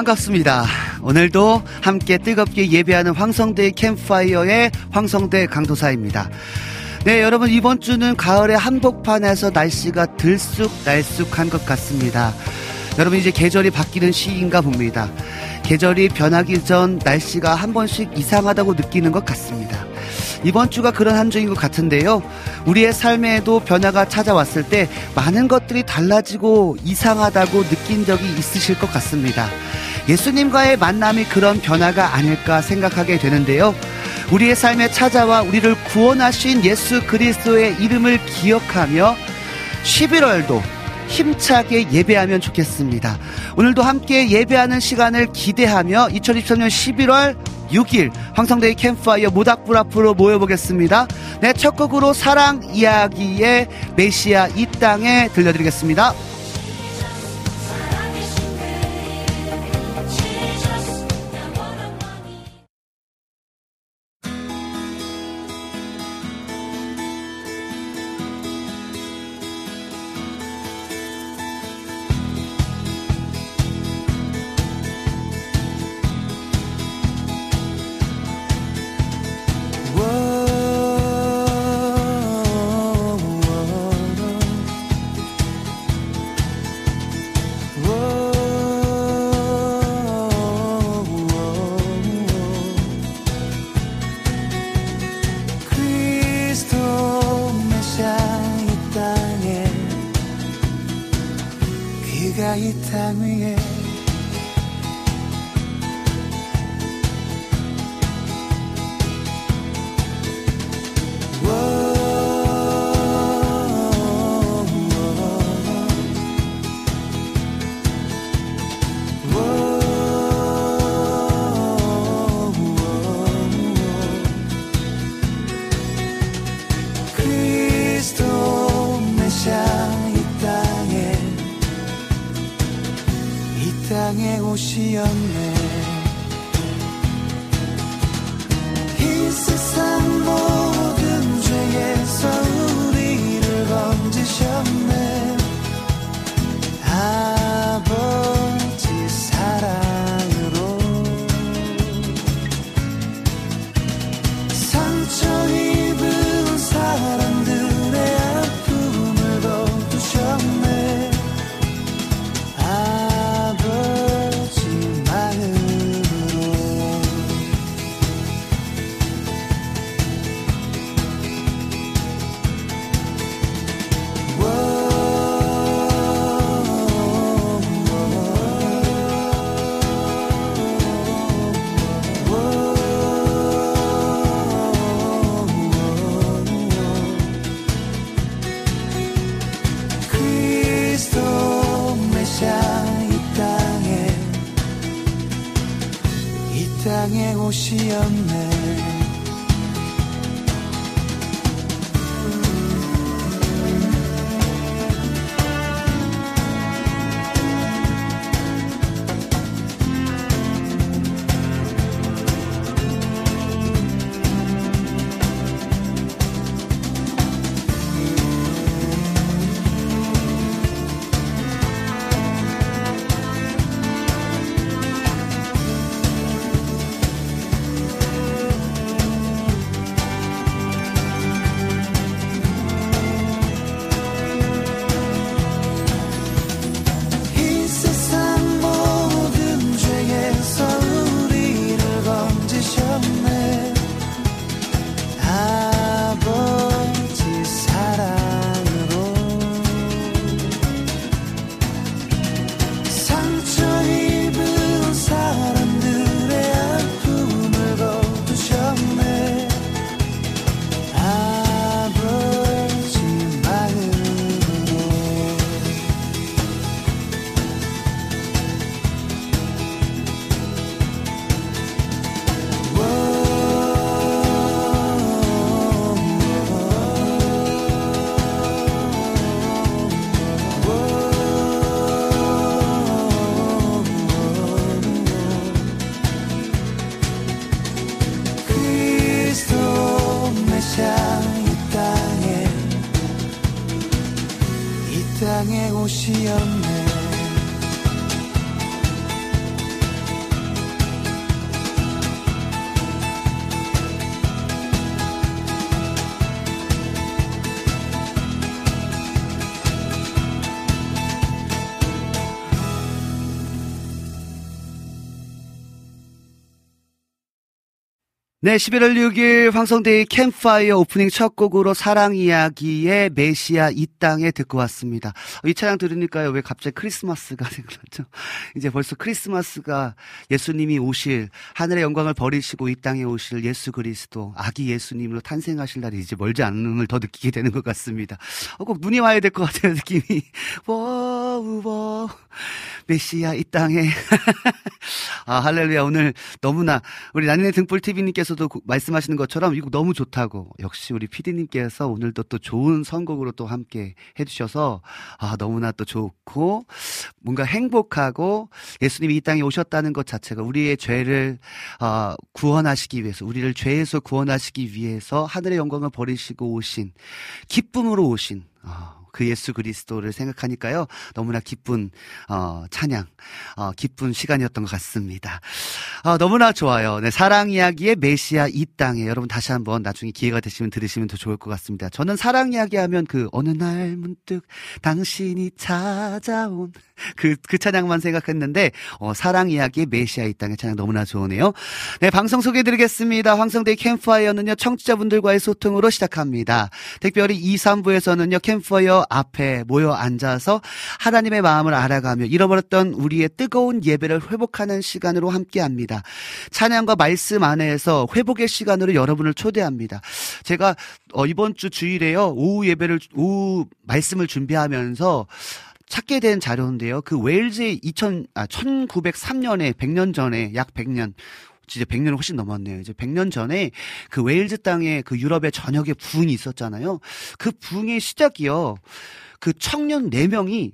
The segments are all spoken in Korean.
반갑습니다. 오늘도 함께 뜨겁게 예배하는 황성대 캠파이어의 황성대 강도사입니다. 네, 여러분 이번 주는 가을의 한복판에서 날씨가 들쑥날쑥한 것 같습니다. 여러분 이제 계절이 바뀌는 시기인가 봅니다. 계절이 변하기 전 날씨가 한 번씩 이상하다고 느끼는 것 같습니다. 이번 주가 그런 한 주인 것 같은데요. 우리의 삶에도 변화가 찾아왔을 때 많은 것들이 달라지고 이상하다고 느낀 적이 있으실 것 같습니다. 예수님과의 만남이 그런 변화가 아닐까 생각하게 되는데요. 우리의 삶에 찾아와 우리를 구원하신 예수 그리스도의 이름을 기억하며 11월도 힘차게 예배하면 좋겠습니다. 오늘도 함께 예배하는 시간을 기대하며 2023년 11월 6일 황성대의 캠파이어 모닥불 앞으로 모여보겠습니다. 네, 첫 곡으로 사랑 이야기의 메시아 이 땅에 들려드리겠습니다. 네, 11월 6일 황성대의 캠파이어 오프닝 첫 곡으로 사랑 이야기의 메시아 이 땅에 듣고 왔습니다. 이 찬양 들으니까요, 왜 갑자기 크리스마스가 생각나죠? 이제 벌써 크리스마스가 예수님이 오실, 하늘의 영광을 버리시고 이 땅에 오실 예수 그리스도, 아기 예수님으로 탄생하실 날이 이제 멀지 않음을 더 느끼게 되는 것 같습니다. 어, 꼭 눈이 와야 될 것 같아요, 느낌이. 워우, 워 메시아 이 땅에. 아, 할렐루야. 오늘 너무나 우리 나인의 등불 TV님께서도 말씀하시는 것처럼 이곡 너무 좋다고 역시 우리 PD님께서 오늘도 또 좋은 선곡으로 또 함께 해주셔서 아, 너무나 또 좋고 뭔가 행복하고 예수님이 이 땅에 오셨다는 것 자체가 우리의 죄를 어, 구원하시기 위해서 우리를 죄에서 구원하시기 위해서 하늘의 영광을 버리시고 오신 기쁨으로 오신 어, 그 예수 그리스도를 생각하니까요. 너무나 기쁜, 어, 찬양, 어, 기쁜 시간이었던 것 같습니다. 어, 너무나 좋아요. 네, 사랑 이야기의 메시아 이 땅에 여러분 다시 한번 나중에 기회가 되시면 들으시면 더 좋을 것 같습니다. 저는 사랑 이야기 하면 그 어느 날 문득 당신이 찾아온 그, 그 찬양만 생각했는데, 어, 사랑 이야기 메시아 이 땅의 찬양 너무나 좋으네요. 네, 방송 소개해드리겠습니다. 황성대 캠파이어는요, 청취자분들과의 소통으로 시작합니다. 특별히 2, 3부에서는요, 캠파이어 앞에 모여 앉아서 하나님의 마음을 알아가며 잃어버렸던 우리의 뜨거운 예배를 회복하는 시간으로 함께 합니다. 찬양과 말씀 안에서 회복의 시간으로 여러분을 초대합니다. 제가, 어, 이번 주 주일에요, 오후 예배를, 오후 말씀을 준비하면서, 찾게 된 자료인데요. 그 웨일즈의 2000, 아, 1903년에 100년 전에 약 100년 진짜 100년을 훨씬 넘었네요. 이제 100년 전에 그 웨일즈 땅에 그 유럽의 전역에 부흥이 있었잖아요. 그 부흥의 시작이요. 그 청년 4명이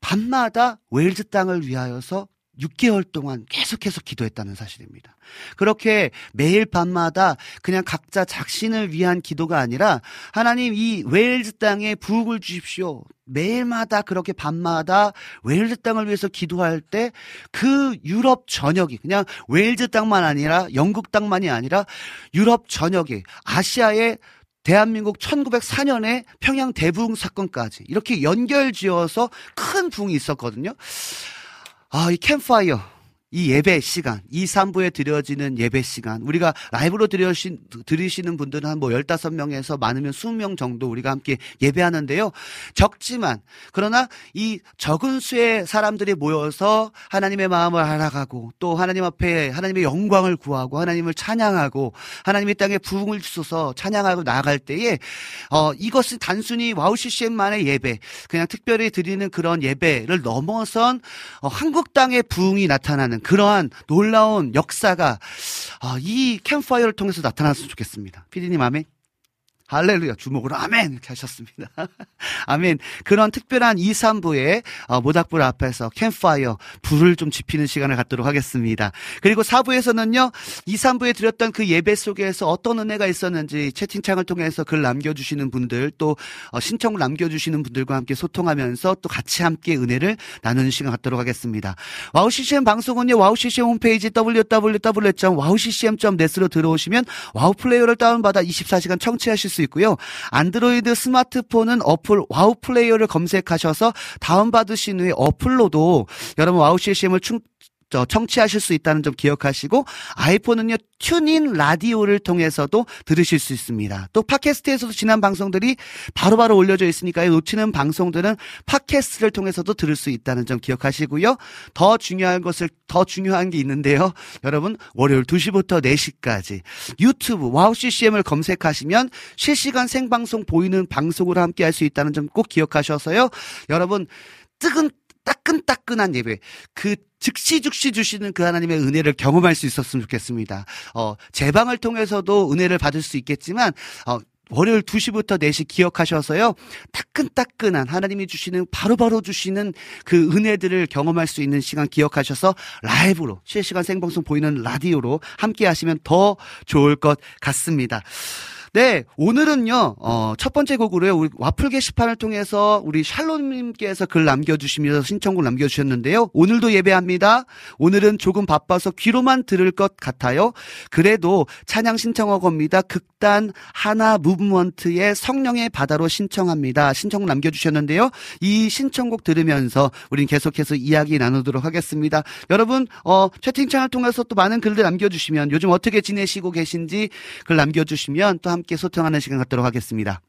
밤마다 웨일즈 땅을 위하여서 6개월 동안 계속해서 기도했다는 사실입니다. 그렇게 매일 밤마다 그냥 각자 자신을 위한 기도가 아니라 하나님 이 웨일즈 땅에 부흥을 주십시오. 매일마다 그렇게 밤마다 웨일즈 땅을 위해서 기도할 때 그 유럽 전역이 그냥 웨일즈 땅만 아니라 영국 땅만이 아니라 유럽 전역에 아시아의 대한민국 1904년에 평양 대부흥 사건까지 이렇게 연결 지어서 큰 부흥이 있었거든요. 아, 이 캠파이어. 이 예배 시간, 2, 3부에 드려지는 예배 시간, 우리가 라이브로 들으신, 들으시는 분들은 한 뭐 15명에서 많으면 20명 정도 우리가 함께 예배하는데요. 적지만, 그러나 이 적은 수의 사람들이 모여서 하나님의 마음을 알아가고 또 하나님 앞에 하나님의 영광을 구하고 하나님을 찬양하고 하나님의 땅에 부흥을 주소서 찬양하고 나아갈 때에, 어, 이것은 단순히 와우 CCM만의 예배, 그냥 특별히 드리는 그런 예배를 넘어선 어, 한국 땅의 부흥이 나타나는 그러한 놀라운 역사가 아, 이 캠파이어를 통해서 나타났으면 좋겠습니다. 피디님 아멘. 할렐루야 주먹으로 아멘 이렇게 하셨습니다. 아멘. 그런 특별한 2, 3부의 어, 모닥불 앞에서 캠파이어 불을 좀 지피는 시간을 갖도록 하겠습니다. 그리고 4부에서는요. 2, 3부에 드렸던 그 예배 속에서 어떤 은혜가 있었는지 채팅창을 통해서 글 남겨주시는 분들 또 어, 신청을 남겨주시는 분들과 함께 소통하면서 또 같이 함께 은혜를 나누는 시간 갖도록 하겠습니다. 와우 CCM 방송은요. 와우 CCM 홈페이지 www.wowccm.net으로 들어오시면 와우 플레이어를 다운받아 24시간 청취하실 수 있고요. 안드로이드 스마트폰은 어플 와우 플레이어를 검색하셔서 다운받으신 후에 어플로도 여러분 와우 CCM을 충, 청취하실 수 있다는 점 기억하시고 아이폰은요 TuneIn 라디오를 통해서도 들으실 수 있습니다. 또 팟캐스트에서도 지난 방송들이 바로바로 바로 올려져 있으니까요. 놓치는 방송들은 팟캐스트를 통해서도 들을 수 있다는 점 기억하시고요. 더 중요한 것을 더 중요한 게 있는데요. 여러분 월요일 2시부터 4시까지 유튜브 와우 CCM을 검색하시면 실시간 생방송 보이는 방송으로 함께 할 수 있다는 점 꼭 기억하셔서요. 여러분 뜨근 따끈따끈한 예배, 그 즉시 즉시 주시는 그 하나님의 은혜를 경험할 수 있었으면 좋겠습니다. 어, 제 방을 통해서도 은혜를 받을 수 있겠지만, 어, 월요일 2시부터 4시 기억하셔서요. 따끈따끈한 하나님이 주시는 바로바로 바로 주시는 그 은혜들을 경험할 수 있는 시간 기억하셔서 라이브로 실시간 생방송 보이는 라디오로 함께 하시면 더 좋을 것 같습니다. 네, 오늘은요, 어, 첫 번째 곡으로요, 우리 와플 게시판을 통해서 우리 샬롬님께서 글 남겨주시면서 신청곡 남겨주셨는데요. 오늘도 예배합니다. 오늘은 조금 바빠서 귀로만 들을 것 같아요. 그래도 찬양 신청하겁니다. 극단 하나 무브먼트의 성령의 바다로 신청합니다. 신청곡 남겨주셨는데요. 이 신청곡 들으면서 우린 계속해서 이야기 나누도록 하겠습니다. 여러분, 어, 채팅창을 통해서 또 많은 글들 남겨주시면 요즘 어떻게 지내시고 계신지 글 남겨주시면 또 함께 소통하는 시간 갖도록 하겠습니다.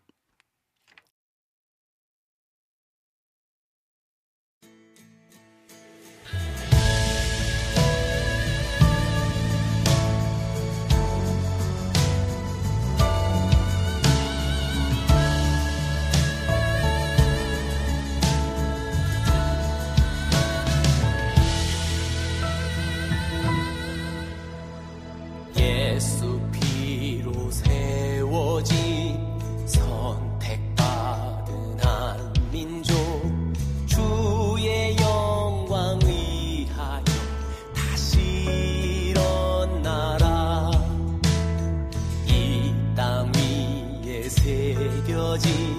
새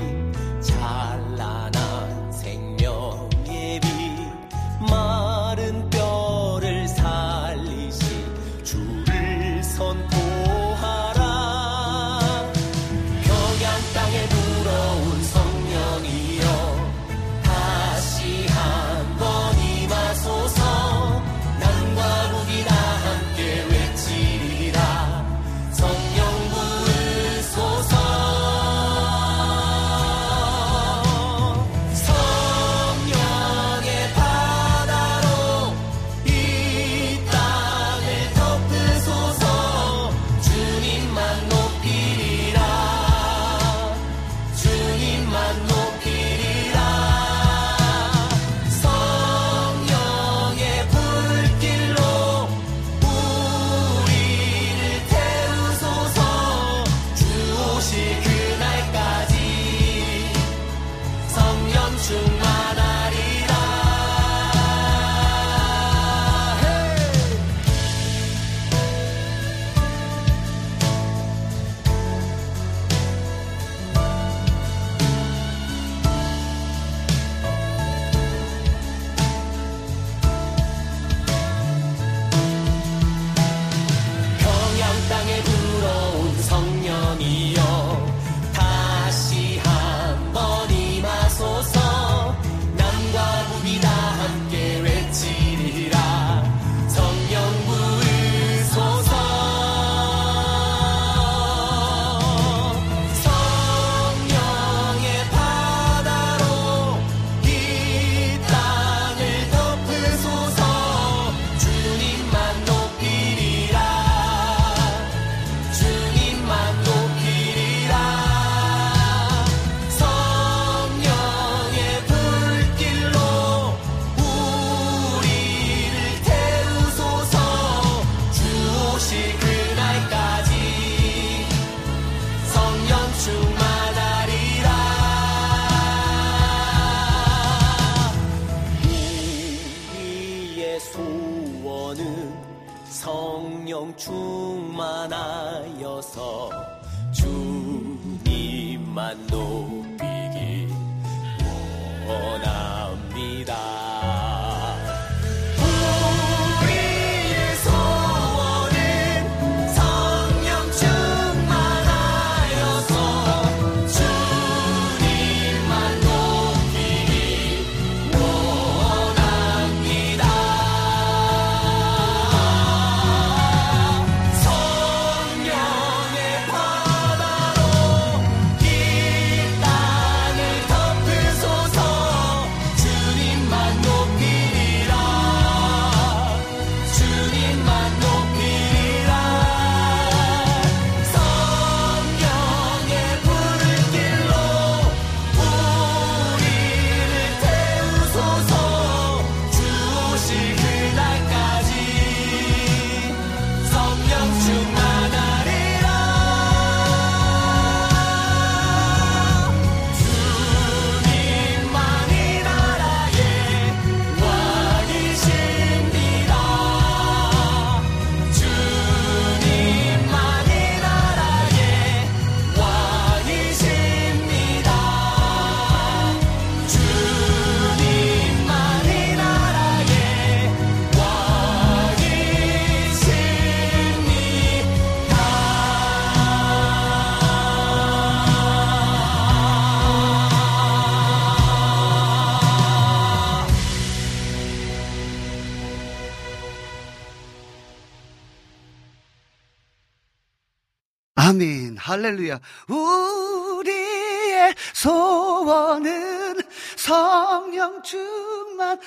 할렐루야. 우리의 소원은 성령 충만하여서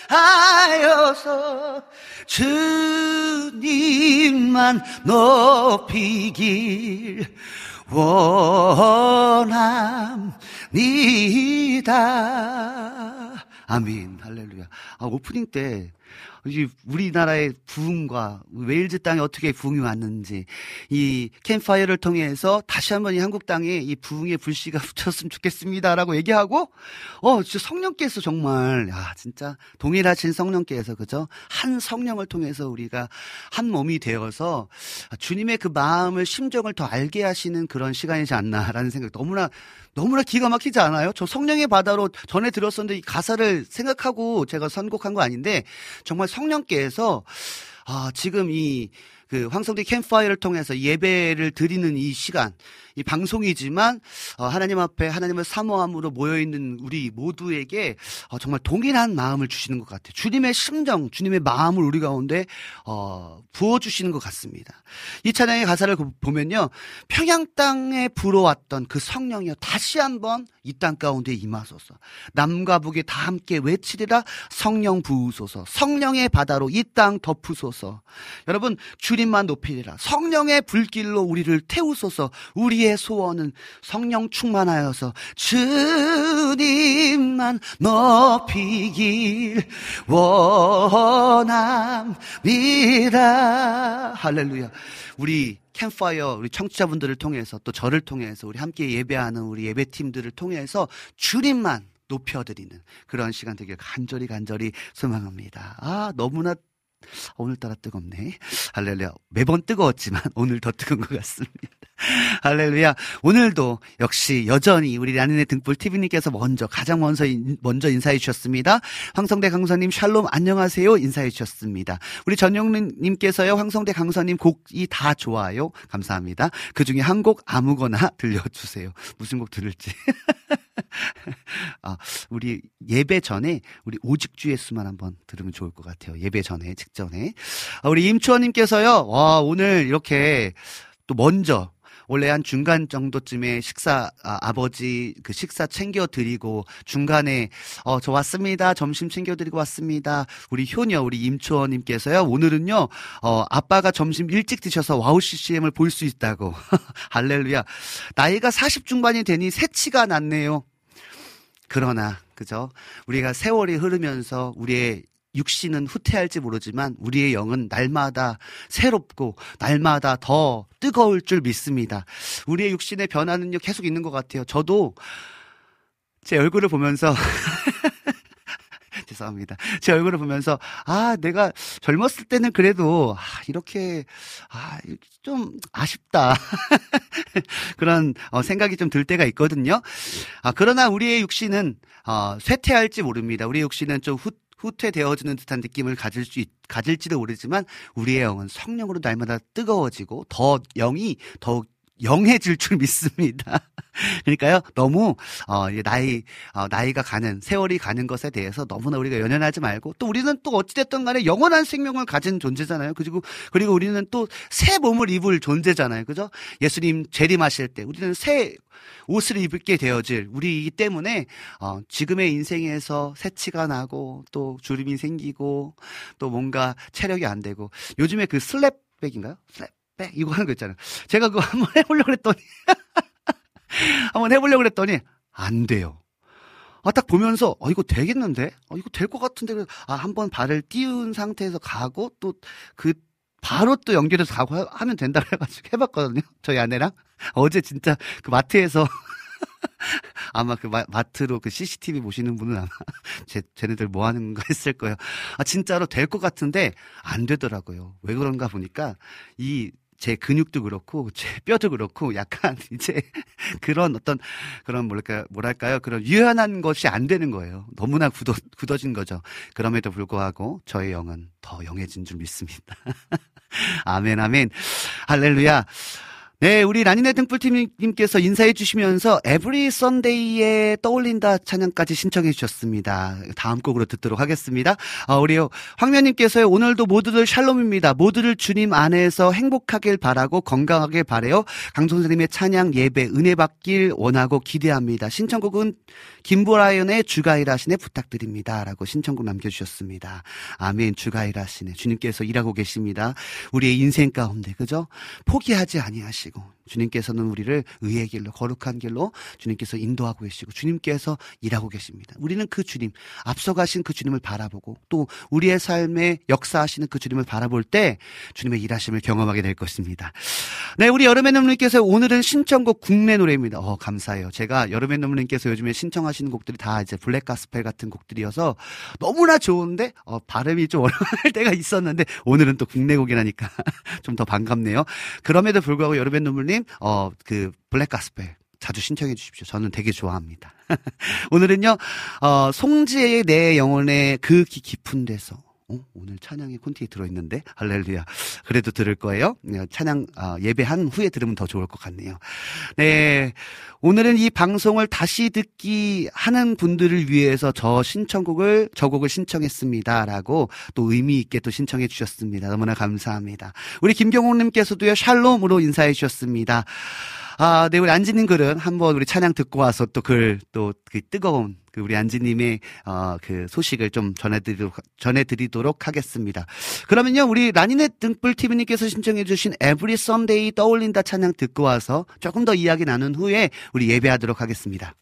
주님만 높이길 원합니다. 아멘. 할렐루야. 아, 오프닝 때이 우리나라의 부흥과 웨일즈 땅에 어떻게 부흥이 왔는지 이 캠파이어를 통해서 다시 한번 이 한국 땅에 이 부흥의 불씨가 붙었으면 좋겠습니다라고 얘기하고 어 진짜 성령께서 정말 야 진짜 동일하신 성령께서 그죠? 한 성령을 통해서 우리가 한 몸이 되어서 주님의 그 마음을 심정을 더 알게 하시는 그런 시간이지 않나라는 생각 너무나 너무나 기가 막히지 않아요? 저 성령의 바다로 전에 들었었는데 이 가사를 생각하고 제가 선곡한 거 아닌데 정말 성령께서 아, 지금 이 그 황성대 캠파이어를 통해서 예배를 드리는 이 시간, 이 방송이지만 어, 하나님 앞에 하나님을 사모함으로 모여 있는 우리 모두에게 어, 정말 동일한 마음을 주시는 것 같아요. 주님의 심정, 주님의 마음을 우리 가운데 어, 부어 주시는 것 같습니다. 이 찬양의 가사를 그- 보면요, 평양 땅에 불어왔던 그 성령이여 다시 한번 이 땅 가운데 임하소서. 남과 북이 다 함께 외치리라 성령 부으소서. 성령의 바다로 이 땅 덮으소서. 여러분 주님만 높이리라. 성령의 불길로 우리를 태우소서. 우리의 소원은 성령 충만하여서 주님만 높이길 원합니다. 할렐루야. 우리 캠파이어 우리 청취자분들을 통해서 또 저를 통해서 우리 함께 예배하는 우리 예배팀들을 통해서 주님만 높여드리는 그런 시간 되길 간절히 간절히 소망합니다. 아 너무나 오늘따라 뜨겁네. 할렐루야. 매번 뜨거웠지만 오늘 더 뜨거운 것 같습니다. 할렐루야. 오늘도 역시 여전히 우리 라니네 등불 TV님께서 먼저, 가장 먼저, 인- 먼저 인사해 주셨습니다. 황성대 강사님 샬롬 안녕하세요. 인사해 주셨습니다. 우리 전용님께서요, 황성대 강사님 곡이 다 좋아요. 감사합니다. 그 중에 한 곡 아무거나 들려주세요. 무슨 곡 들을지. 아, 우리 예배 전에 우리 오직 주 예수만 한번 들으면 좋을 것 같아요. 예배 전에, 직전에. 아, 우리 임초원님께서요, 와, 오늘 이렇게 또 먼저 원래 한 중간 정도쯤에 식사 아버지 그 식사 챙겨 드리고 중간에 어 저 왔습니다. 점심 챙겨 드리고 왔습니다. 우리 효녀 우리 임초원님께서요 오늘은요 어 아빠가 점심 일찍 드셔서 와우 CCM을 볼 수 있다고. 할렐루야. 나이가 40 중반이 되니 새치가 났네요 그러나 그죠 우리가 세월이 흐르면서 우리의 육신은 후퇴할지 모르지만 우리의 영은 날마다 새롭고 날마다 더 뜨거울 줄 믿습니다. 우리의 육신의 변화는요 계속 있는 것 같아요. 저도 제 얼굴을 보면서 죄송합니다. 제 얼굴을 보면서 아 내가 젊었을 때는 그래도 아, 이렇게 아 좀 아쉽다 그런 어, 생각이 좀 들 때가 있거든요. 아 그러나 우리의 육신은 어, 쇠퇴할지 모릅니다. 우리의 육신은 좀 후, 후퇴되어지는 듯한 느낌을 가질 수 있, 가질지도 모르지만 우리의 영은 성령으로 날마다 뜨거워지고 더 영이 더욱 영해질 줄 믿습니다. 그러니까요, 너무, 어, 이 나이, 어, 나이가 가는, 세월이 가는 것에 대해서 너무나 우리가 연연하지 말고, 또 우리는 또 어찌됐든 간에 영원한 생명을 가진 존재잖아요. 그리고, 그리고 우리는 또 새 몸을 입을 존재잖아요. 그죠? 예수님 재림하실 때, 우리는 새 옷을 입게 되어질 우리이기 때문에, 어, 지금의 인생에서 새치가 나고, 또 주름이 생기고, 또 뭔가 체력이 안 되고, 요즘에 그 슬랩백인가요? 슬랩. 백 이거 하는 거 있잖아요. 제가 그거 한번 해보려고 그랬더니 한번 해보려고 그랬더니 안 돼요. 아, 딱 보면서, 어, 이거 되겠는데? 어, 이거 될 것 같은데? 아, 한번 발을 띄운 상태에서 가고, 또, 그, 바로 또 연결해서 가고 하- 하면 된다 그래가지고 해봤거든요. 저희 아내랑. 어제 진짜 그 마트에서 아마 그 마, 마트로 그 CCTV 보시는 분은 아마 쟤, 쟤네들 뭐 하는 거 했을 거예요. 아, 진짜로 될 것 같은데 안 되더라고요. 왜 그런가 보니까 이 제 근육도 그렇고 제 뼈도 그렇고 약간 이제 그런 어떤 그런 뭐랄까 뭐랄까요 그런 유연한 것이 안 되는 거예요. 너무나 굳어 굳어진 거죠. 그럼에도 불구하고 저의 영은 더 영해진 줄 믿습니다. 아멘 아멘 할렐루야. 네, 우리 라니네 등불팀님께서 인사해 주시면서 에브리 썬데이에 떠올린다 찬양까지 신청해 주셨습니다. 다음 곡으로 듣도록 하겠습니다. 어, 우리 황면님께서요, 오늘도 모두들 샬롬입니다. 모두를 주님 안에서 행복하길 바라고 건강하길 바래요. 강 선생님의 찬양 예배 은혜 받길 원하고 기대합니다. 신청곡은 김보라연의 주가일하시네 부탁드립니다. 라고 신청곡 남겨주셨습니다. 아멘, 주가일하시네. 주님께서 일하고 계십니다. 우리의 인생 가운데, 그죠? 포기하지 아니하시 고. 주님께서는 우리를 의의 길로 거룩한 길로 주님께서 인도하고 계시고 주님께서 일하고 계십니다. 우리는 그 주님 앞서가신 그 주님을 바라보고 또 우리의 삶에 역사하시는 그 주님을 바라볼 때 주님의 일하심을 경험하게 될 것입니다. 네, 우리 여름의 눈물님께서 오늘은 신청곡 국내 노래입니다. 어, 감사해요. 제가 여름의 눈물님께서 요즘에 신청하시는 곡들이 다 이제 블랙 가스펠 같은 곡들이어서 너무나 좋은데 어, 발음이 좀 어려울 때가 있었는데 오늘은 또 국내 곡이라니까 좀 더 반갑네요. 그럼에도 불구하고 여름의 눈물님 어, 그 블랙 가스펠 자주 신청해 주십시오. 저는 되게 좋아합니다. 오늘은요, 어, 송지의 내 영혼의 그 기- 깊은 데서. 어, 오늘 찬양이 콘티에 들어있는데 할렐루야. 그래도 들을 거예요. 네, 찬양 어, 예배한 후에 들으면 더 좋을 것 같네요. 네, 오늘은 이 방송을 다시 듣기 하는 분들을 위해서 저 신청곡을 저 곡을 신청했습니다라고 또 의미 있게 또 신청해 주셨습니다. 너무나 감사합니다. 우리 김경호님께서도요 샬롬으로 인사해 주셨습니다. 아, 네, 우리 안지님 글은 한번 우리 찬양 듣고 와서 또 글, 또 그 뜨거운 그 우리 안지님의 어, 그 소식을 좀 전해드리도록, 전해드리도록 하겠습니다. 그러면요, 우리 라니네 등불TV님께서 신청해주신 Every Sunday 떠올린다 찬양 듣고 와서 조금 더 이야기 나눈 후에 우리 예배하도록 하겠습니다.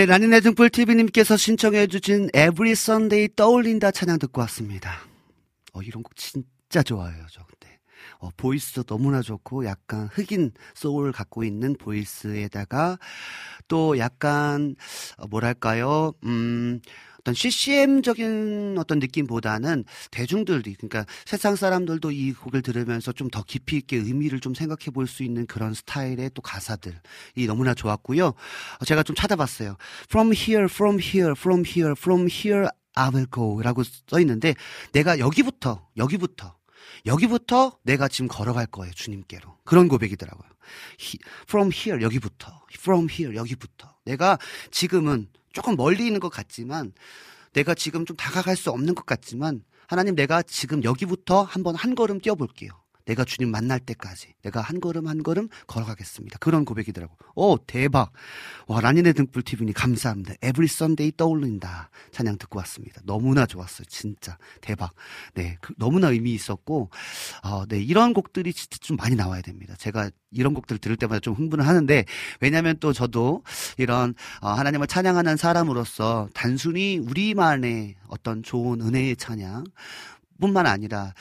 네, 라니네 등불 TV님께서 신청해 주신 Every Sunday 떠올린다 찬양 듣고 왔습니다. 어, 이런 곡 진짜 좋아해요, 저 근데. 어, 보이스도 너무나 좋고, 약간 흑인 소울 갖고 있는 보이스에다가, 또 약간, 어, 뭐랄까요, 음, 어떤 CCM적인 어떤 느낌보다는 대중들도, 그러니까 세상 사람들도 이 곡을 들으면서 좀 더 깊이 있게 의미를 좀 생각해 볼 수 있는 그런 스타일의 또 가사들이 너무나 좋았고요. 어, 제가 좀 찾아봤어요. From here, from here, from here, from here, I will go 라고 써 있는데, 내가 여기부터, 여기부터, 여기부터 내가 지금 걸어갈 거예요, 주님께로. 그런 고백이더라고요. He- from here, 여기부터. From here, 여기부터. 내가 지금은 조금 멀리 있는 것 같지만, 내가 지금 좀 다가갈 수 없는 것 같지만, 하나님 내가 지금 여기부터 한번 한 걸음 뛰어볼게요. 내가 주님 만날 때까지 내가 한 걸음 한 걸음 걸어가겠습니다. 그런 고백이더라고. 오 대박. 와 라디네 등불 TV님 감사합니다. Every Sunday 떠올린다 찬양 듣고 왔습니다. 너무나 좋았어요. 진짜 대박. 네 그, 너무나 의미 있었고 어, 네 이런 곡들이 진짜 좀 많이 나와야 됩니다. 제가 이런 곡들 들을 때마다 좀 흥분을 하는데 왜냐하면 또 저도 이런 어, 하나님을 찬양하는 사람으로서 단순히 우리만의 어떤 좋은 은혜의 찬양 뿐만 아니라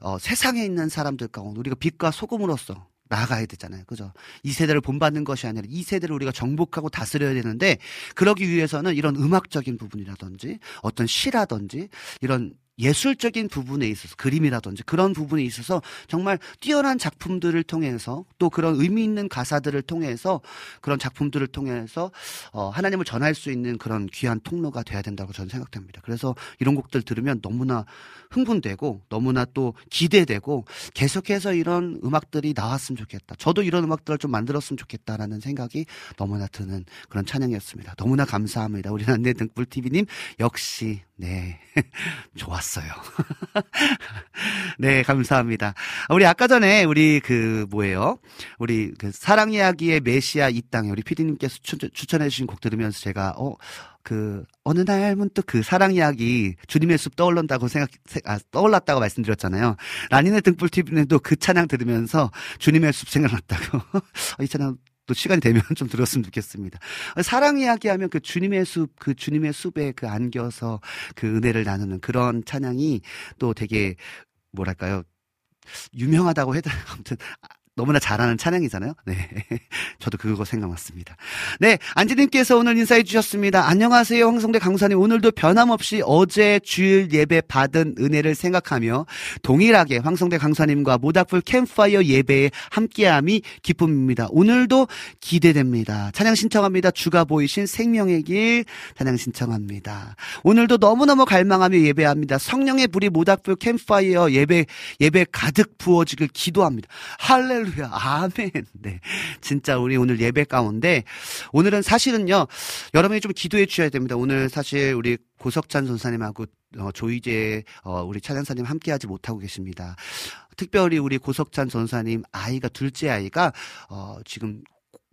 어, 세상에 있는 사람들 가운데 우리가 빛과 소금으로서 나아가야 되잖아요. 그죠? 이 세대를 본받는 것이 아니라 이 세대를 우리가 정복하고 다스려야 되는데 그러기 위해서는 이런 음악적인 부분이라든지 어떤 시라든지 이런 예술적인 부분에 있어서 그림이라든지 그런 부분에 있어서 정말 뛰어난 작품들을 통해서 또 그런 의미 있는 가사들을 통해서 그런 작품들을 통해서 어, 하나님을 전할 수 있는 그런 귀한 통로가 돼야 된다고 저는 생각됩니다. 그래서 이런 곡들 들으면 너무나 흥분되고 너무나 또 기대되고 계속해서 이런 음악들이 나왔으면 좋겠다. 저도 이런 음악들을 좀 만들었으면 좋겠다라는 생각이 너무나 드는 그런 찬양이었습니다. 너무나 감사합니다. 우리 난내 등불 TV님 역시 네 좋았 어요. 네 감사합니다. 우리 아까 전에 우리 그 뭐예요? 우리 그 사랑 이야기의 메시아 이 땅에 우리 PD님께서 추천해 주신 곡 들으면서 제가 어 그 어느 날 문득 그 사랑 이야기 주님의 숲 떠올른다고 생각 세- 아, 떠올랐다고 말씀드렸잖아요. 라니네 등불 TV님도 그 찬양 들으면서 주님의 숲 생각났다고 이 찬양 또 시간이 되면 좀 들었으면 좋겠습니다. 사랑 이야기하면 그 주님의 숲, 그 주님의 숲에 그 안겨서 그 은혜를 나누는 그런 찬양이 또 되게 뭐랄까요 유명하다고 해도 아무튼 너무나 잘하는 찬양이잖아요. 네. 저도 그거 생각났습니다. 네. 안지님께서 오늘 인사해 주셨습니다. 안녕하세요. 황성대 강사님. 오늘도 변함없이 어제 주일 예배 받은 은혜를 생각하며 동일하게 황성대 강사님과 모닥불 캠파이어 예배에 함께함이 기쁨입니다. 오늘도 기대됩니다. 찬양 신청합니다. 주가 보이신 생명의 길 찬양 신청합니다. 오늘도 너무너무 갈망하며 예배합니다. 성령의 불이 모닥불 캠파이어 예배 예배 가득 부어지길 기도합니다. 할렐루야. 아멘. 네. 진짜 우리 오늘 예배 가운데 오늘은 사실은요. 여러분이 좀 기도해 주셔야 됩니다. 오늘 사실 우리 고석찬 전사님하고 어, 조이제 어, 우리 찬양사님 함께하지 못하고 계십니다. 특별히 우리 고석찬 전사님 아이가 둘째 아이가 어, 지금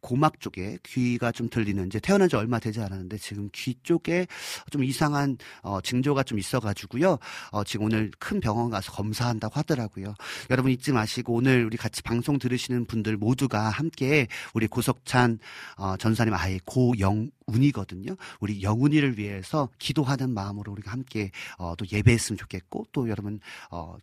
고막 쪽에 귀가 좀 들리는 이제 태어난 지 얼마 되지 않았는데 지금 귀 쪽에 좀 이상한 어, 징조가 좀 있어가지고요. 어, 지금 오늘 큰 병원 가서 검사한다고 하더라고요. 여러분 잊지 마시고 오늘 우리 같이 방송 들으시는 분들 모두가 함께 우리 고석찬 어, 전사님 아이 고영 운이거든요. 우리 영운이를 위해서 기도하는 마음으로 우리가 함께 어, 또 예배했으면 좋겠고 또 여러분 어,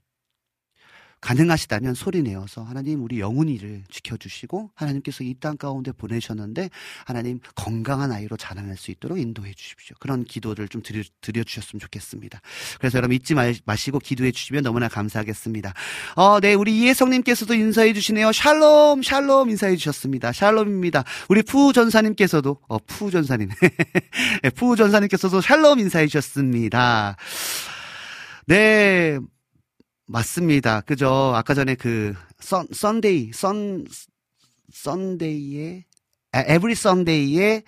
가능하시다면 소리 내어서 하나님 우리 영훈이를 지켜주시고 하나님께서 이 땅 가운데 보내셨는데 하나님 건강한 아이로 자라날 수 있도록 인도해 주십시오. 그런 기도를 좀 드려, 드려주셨으면 좋겠습니다. 그래서 여러분 잊지 마, 마시고 기도해 주시면 너무나 감사하겠습니다. 어, 네, 우리 이혜성님께서도 인사해 주시네요. 샬롬, 샬롬 인사해 주셨습니다. 샬롬입니다. 우리 푸 전사님께서도, 어, 푸 전사님. 네, 푸 전사님께서도 샬롬 인사해 주셨습니다. 네, 맞습니다. 그죠? 아까 전에 그, Sun, Sunday, Sun, Sunday의, 아, Every Sunday의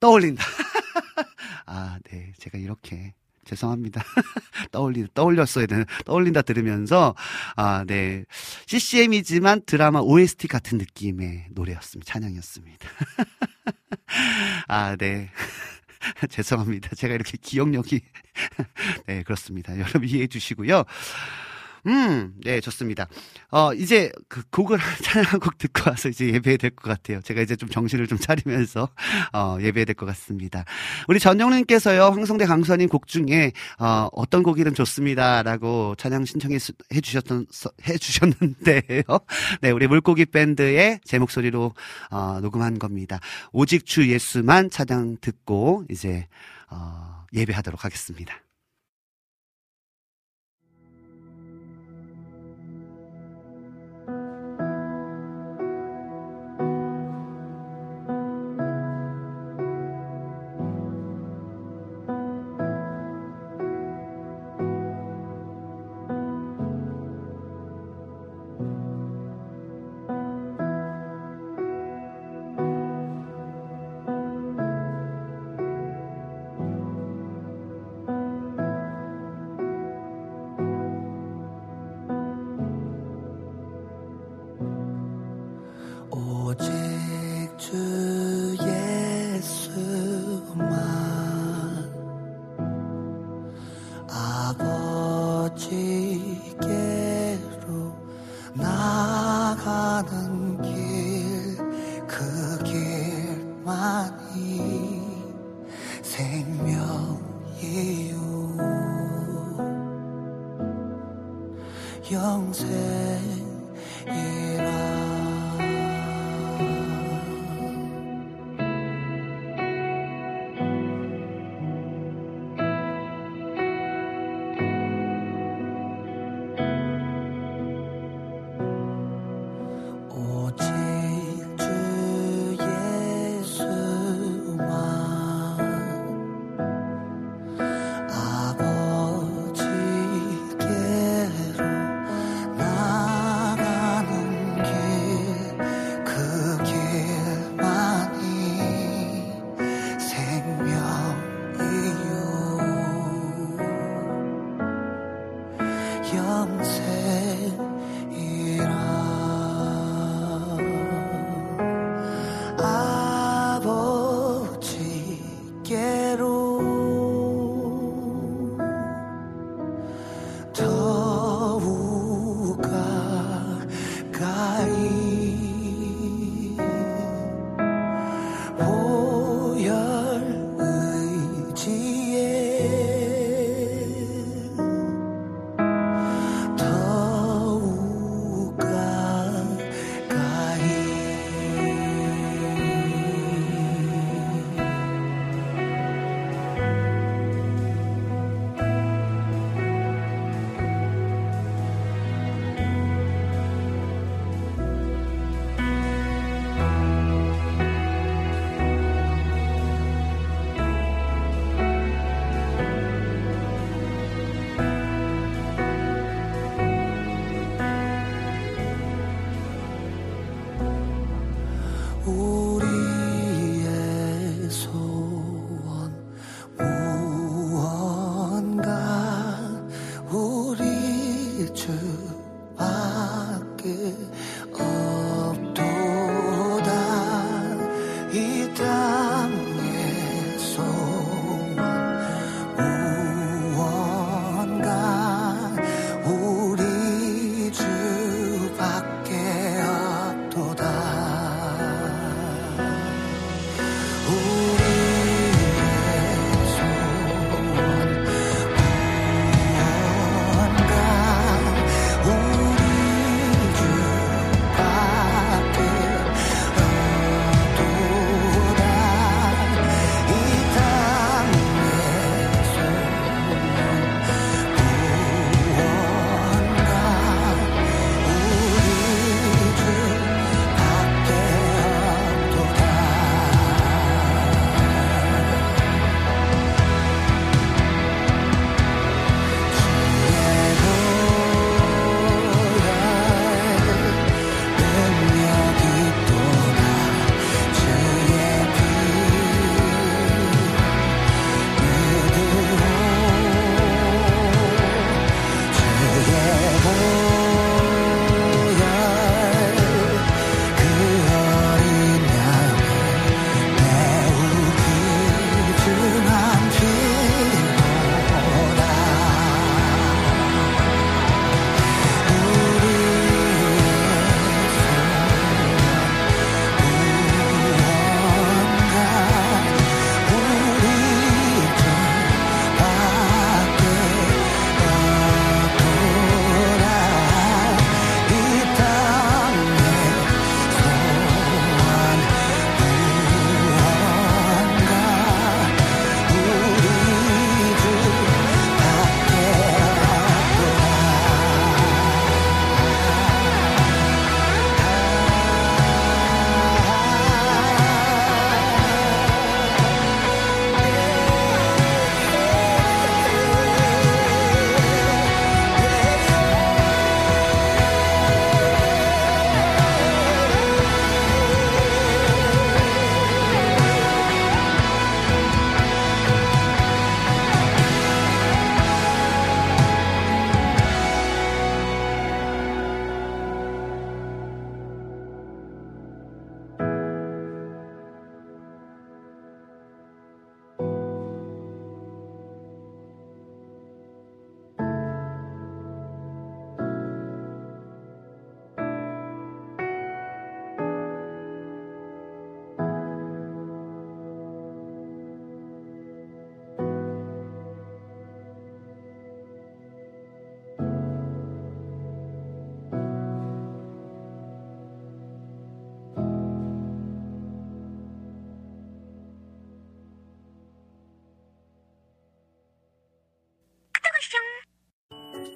떠올린다. 아, 네. 제가 이렇게. 죄송합니다. 떠올리, 떠올렸어야 되는, 떠올린다 들으면서, 아, 네. CCM이지만 드라마 OST 같은 느낌의 노래였습니다. 찬양이었습니다. 아, 네. 죄송합니다. 제가 이렇게 기억력이, 네, 그렇습니다. 여러분 이해해 주시고요. 음, 네, 좋습니다. 어, 이제 그 곡을 찬양 한곡 듣고 와서 이제 예배해야 될것 같아요. 제가 이제 좀 정신을 좀 차리면서, 어, 예배해야 될것 같습니다. 우리 전영님께서요, 황성대 강수아님 곡 중에, 어, 어떤 곡이든 좋습니다라고 찬양 신청해 수- 해주셨던, 서- 해주셨는데요. 네, 우리 물고기 밴드의 제 목소리로, 어, 녹음한 겁니다. 오직 주 예수만 찬양 듣고, 이제, 어, 예배하도록 하겠습니다.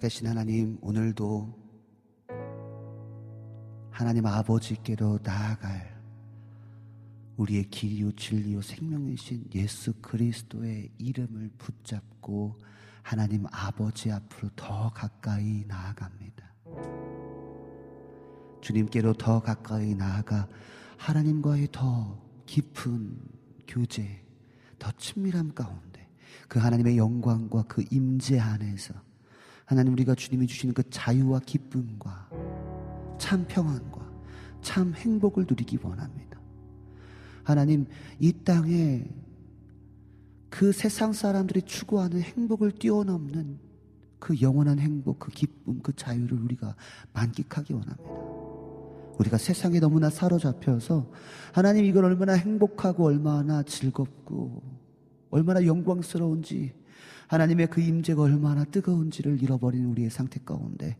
살아계신 하나님, 오늘도 하나님 아버지께로 나아갈 우리의 길이요 진리요 생명이신 예수 그리스도의 이름을 붙잡고 하나님 아버지 앞으로 더 가까이 나아갑니다. 주님께로 더 가까이 나아가 하나님과의 더 깊은 교제, 더 친밀함 가운데 그 하나님의 영광과 그 임재 안에서 하나님 우리가 주님이 주시는 그 자유와 기쁨과 참 평안과 참 행복을 누리기 원합니다. 하나님 이 땅에 그 세상 사람들이 추구하는 행복을 뛰어넘는 그 영원한 행복, 그 기쁨, 그 자유를 우리가 만끽하기 원합니다. 우리가 세상에 너무나 사로잡혀서 하나님 이걸 얼마나 행복하고 얼마나 즐겁고 얼마나 영광스러운지 하나님의 그 임재가 얼마나 뜨거운지를 잃어버린 우리의 상태 가운데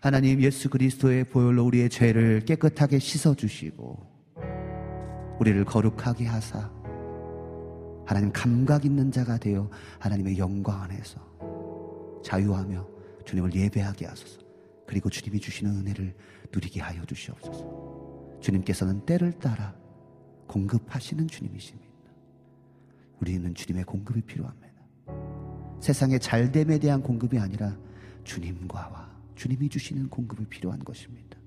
하나님 예수 그리스도의 보혈로 우리의 죄를 깨끗하게 씻어 주시고 우리를 거룩하게 하사 하나님 감각 있는 자가 되어 하나님의 영광 안에서 자유하며 주님을 예배하게 하소서. 그리고 주님이 주시는 은혜를 누리게 하여 주시옵소서. 주님께서는 때를 따라 공급하시는 주님이십니다. 우리는 주님의 공급이 필요합니다. 세상의 잘됨에 대한 공급이 아니라 주님과와 주님이 주시는 공급이 필요한 것입니다.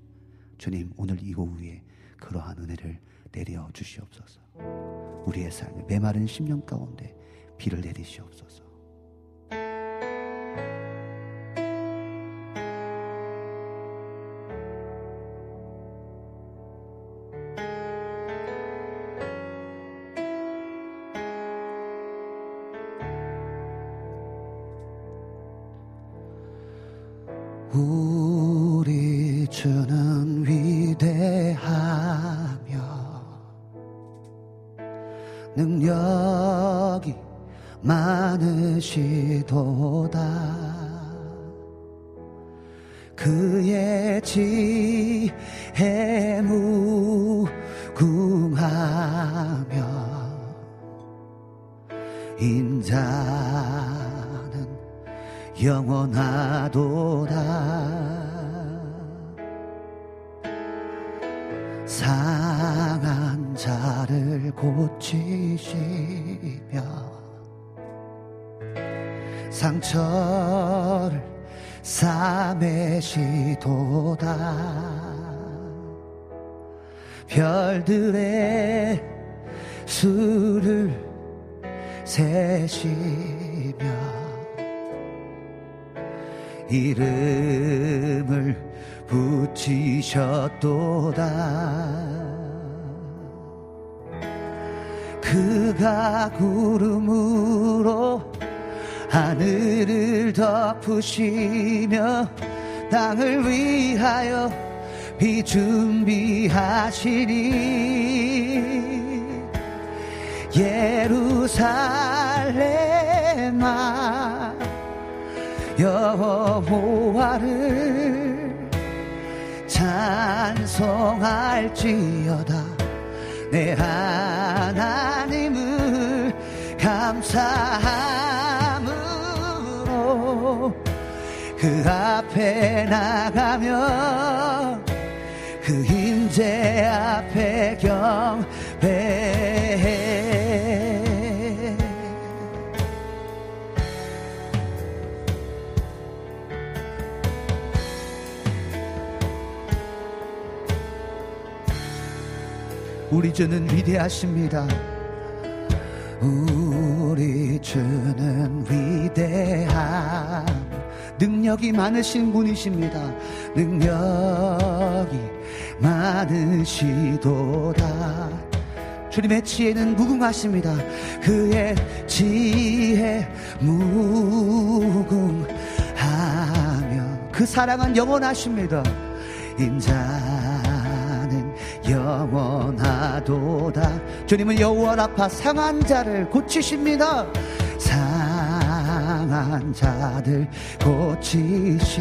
주님, 오늘 이 오후에 그러한 은혜를 내려 주시옵소서. 우리의 삶에 메마른 심령 가운데 비를 내리시옵소서. 능력이 많으시도다. 그의 지혜 무궁하며 인자는 영원하도다. 자를 고치시며 상처를 싸매시도다. 별들의 수를 세시며 이름을 붙이셨도다 그가 구름으로 하늘을 덮으시며 땅을 위하여 비 준비하시니 예루살렘아 여호와를 찬송할지어다 내 하나님을 감사함으로 그 앞에 나가며 그 임재 앞에 경배 우리 주는 위대하십니다. 우리 주는 위대함 능력이 많으신 분이십니다. 능력이 많으시도다. 주님의 지혜는 무궁하십니다. 그의 지혜 무궁하며 그 사랑은 영원하십니다. 인자는 영원하도다. 주님은 여호와 라파 상한 자를 고치십니다. 상한 자들 고치시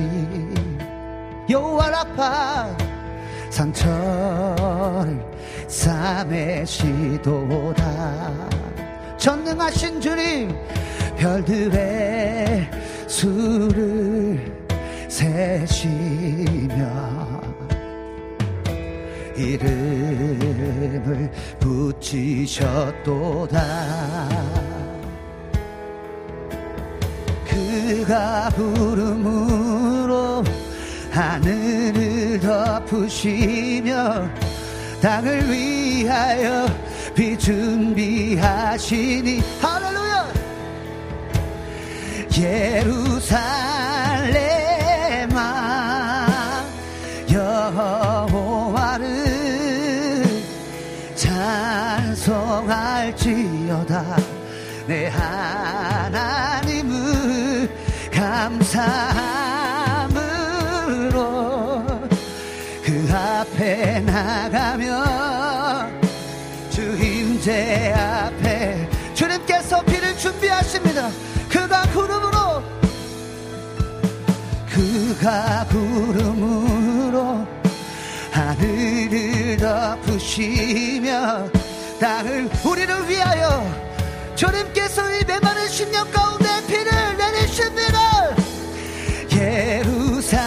여호와 라파 상처를 싸매시도다 전능하신 주님 별들의 수를 세시며 이름을 붙이셨도다. 그가 부름으로 하늘을 덮으시며 땅을 위하여 비 준비하시니 할렐루야! 예루살렘 찬송할지어다. 내 하나님을 감사함으로 그 앞에 나가며 주 임재 앞에 주님께서 비를 준비하십니다. 그가 구름으로 그가 구름으로 하늘을 덮으시며 땅을 우리를 위하여 주님께서 이 메마른 십년 가운데 비를 내리십니다. 예루살렘아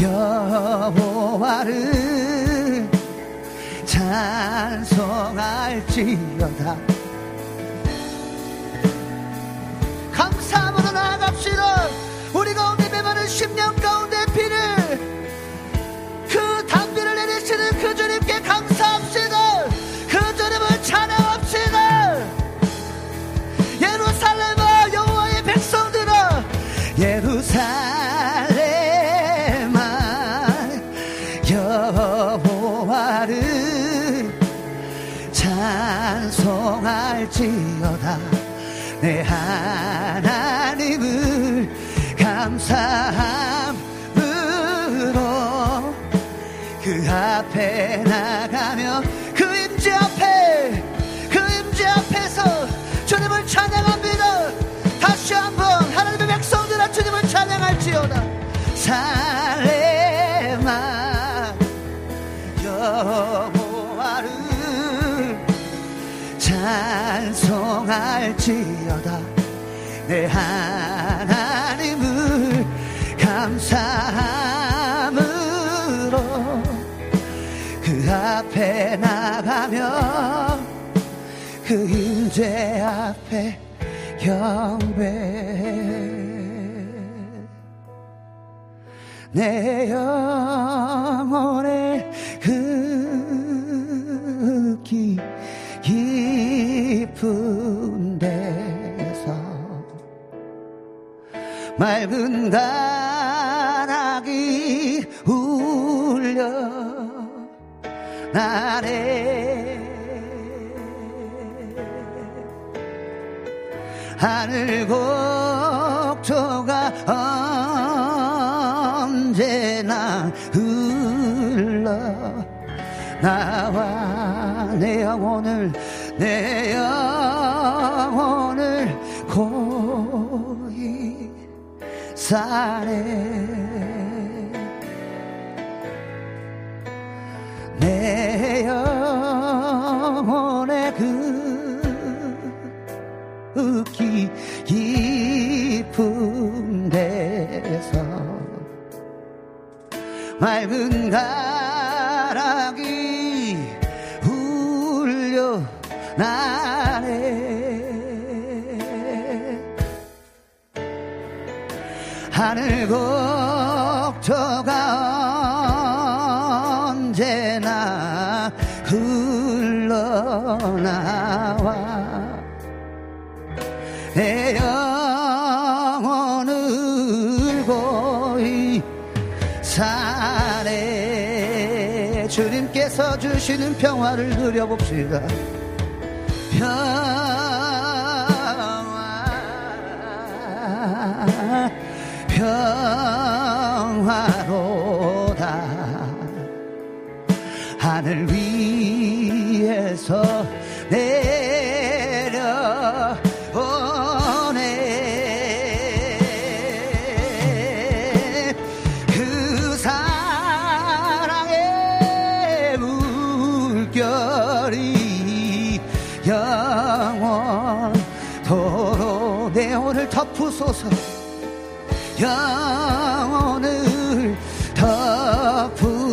여호와를 찬송할지어다. 감사함으로 나아갑시다 할지어다. 내 하나님을 감사함으로 그 앞에 나가며 그 임재 앞에 그 임재 앞에서 주님을 찬양합니다. 다시 한번 하나님의 백성들아 주님을 찬양할지어다 찬송할지어다. 내 하나님을 감사함으로 그 앞에 나가며 그 임재 앞에 경배. 내 영혼의 그 기, 깊은 데서 맑은 가락이 울려 나래. 하늘 곡조가 언제나 흘러 나와 내 영혼을 내 영혼을 고이 사네 내 영혼의 그 기, 깊은 데서 맑은 가락이 나네. 하늘 곡조가 언제나 흘러나와. 내 영혼을 고이 사네 주님께서 주시는 평화를 누려봅시다 평화 평화로다. 하늘 위에서 내 영혼을 덮으소서.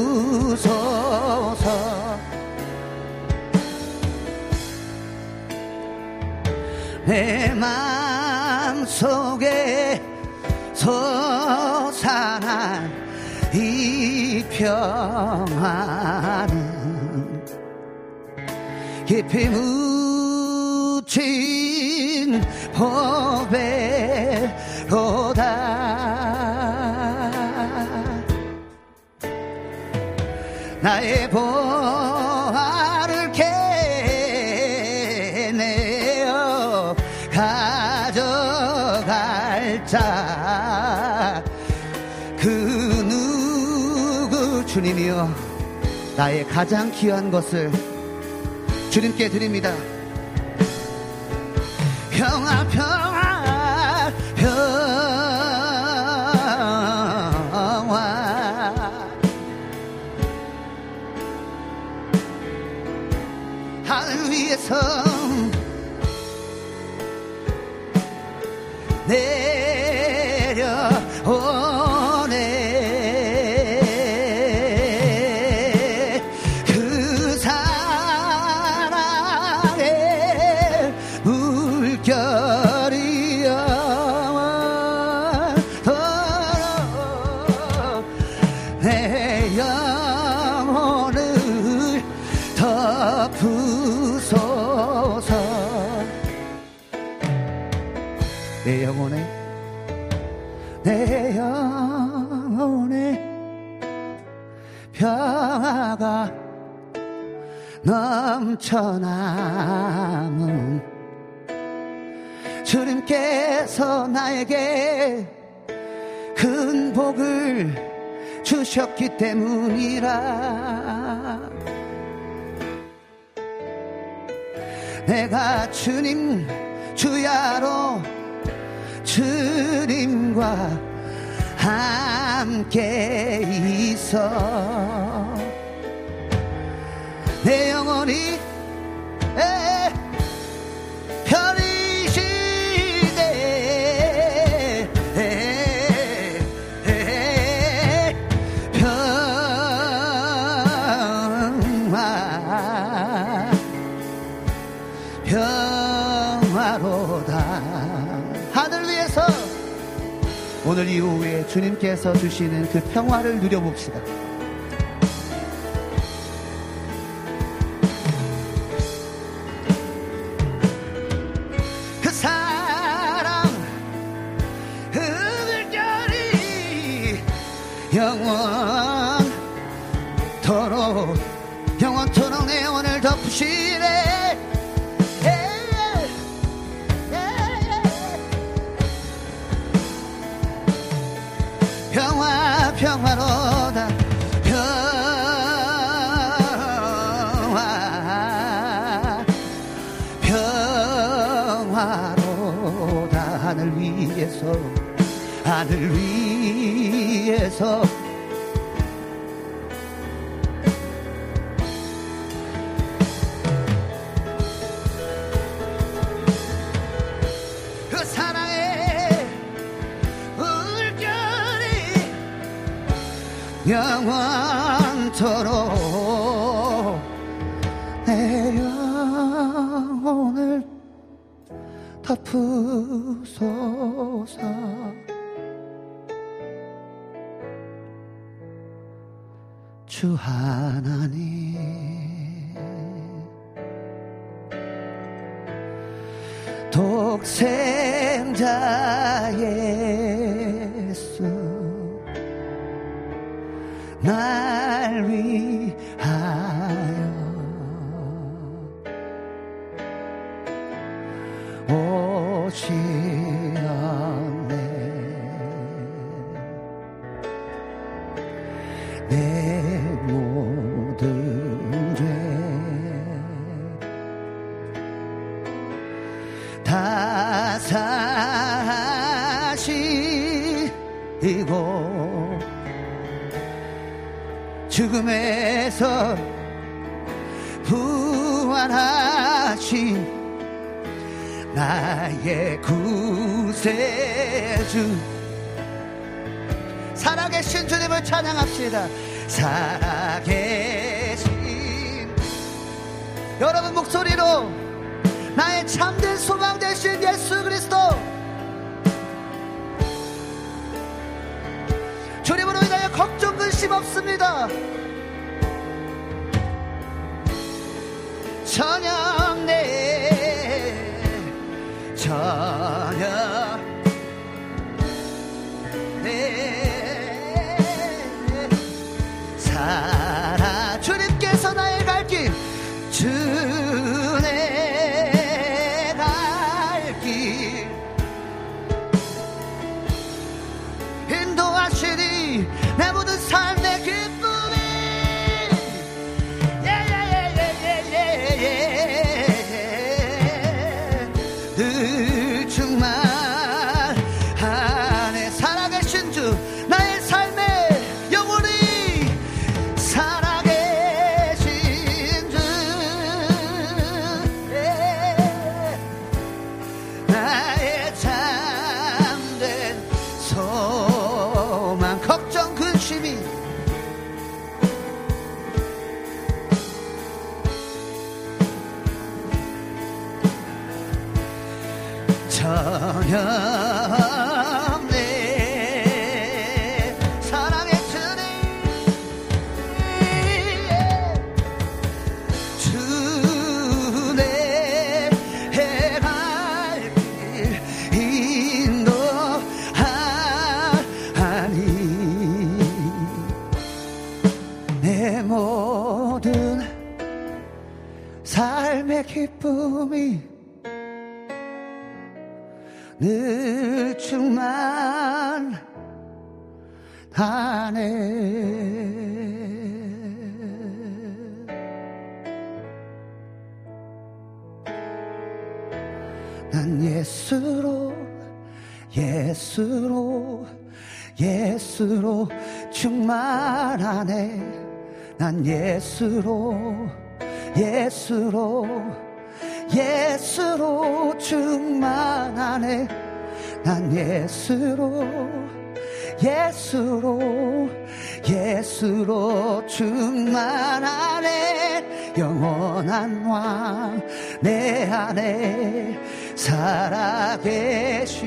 내 마음속에 솟아난 이 평화는 깊이 묻힌 보배 나의 보화를 캐내어 가져갈 자. 그 누구 주님이여 나의 가장 귀한 것을 주님께 드립니다 위에서 내려오 넘쳐남은 주님께서 나에게 큰 복을 주셨기 때문이라. 내가 주님 주야로 주님과 함께 있어 내 영혼이 에, 평화 평화로다. 하늘 위에서 오늘 이후에 주님께서 주시는 그 평화를 누려봅시다 영원토록 영원토록 내 영혼을 덮으시네 예, 예, 예. 평화 평화로다 평화 평화로다 하늘 위에서 하늘 위 그 사랑의 물결이 영원토록 내려온 을덮 읍소서. 주 하나님. 독생자 예수 날 위하 구세주. 살아계신 주님을 찬양합시다. 살아계신. 여러분 목소리로 나의 참된 소망 되신 예수 그리스도. 주님으로 인하여 걱정 근심 없습니다 난 예수로 예수로 예수로 충만하네 난 예수로 예수로 예수로 충만하네 난 예수로 예수로 예수로 충만하네 영원한 왕 내 안에 살아계시네.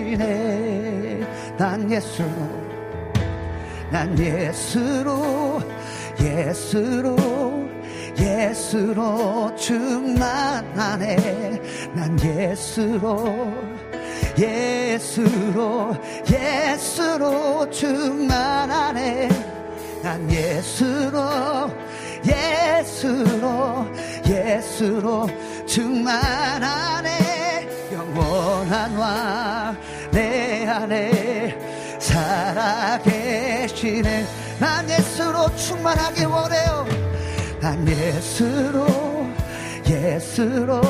난 예수로 난 예수로 예수로 예수로 충만하네. 난 예수로 예수로 예수로 충만하네. 난 예수로 예수로 예수로 충만하네 영원한 왕내 안에 살아계시네 난 예수로 충만하기 원해요. 난 예수로 예수로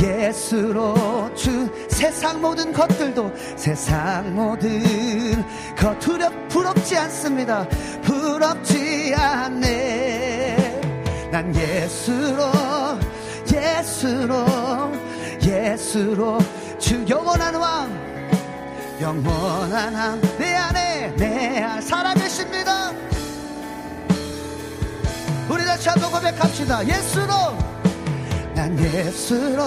예수로 주 세상 모든 것들도 세상 모든 것 두렵 부럽지 않습니다. 부럽지 않네. 난 예수로 예수로 예수로 주 영원한 왕 영원한 왕 내 안에 내안 살아계십니다 다시 한번 고백합시다. 예수로 난 예수로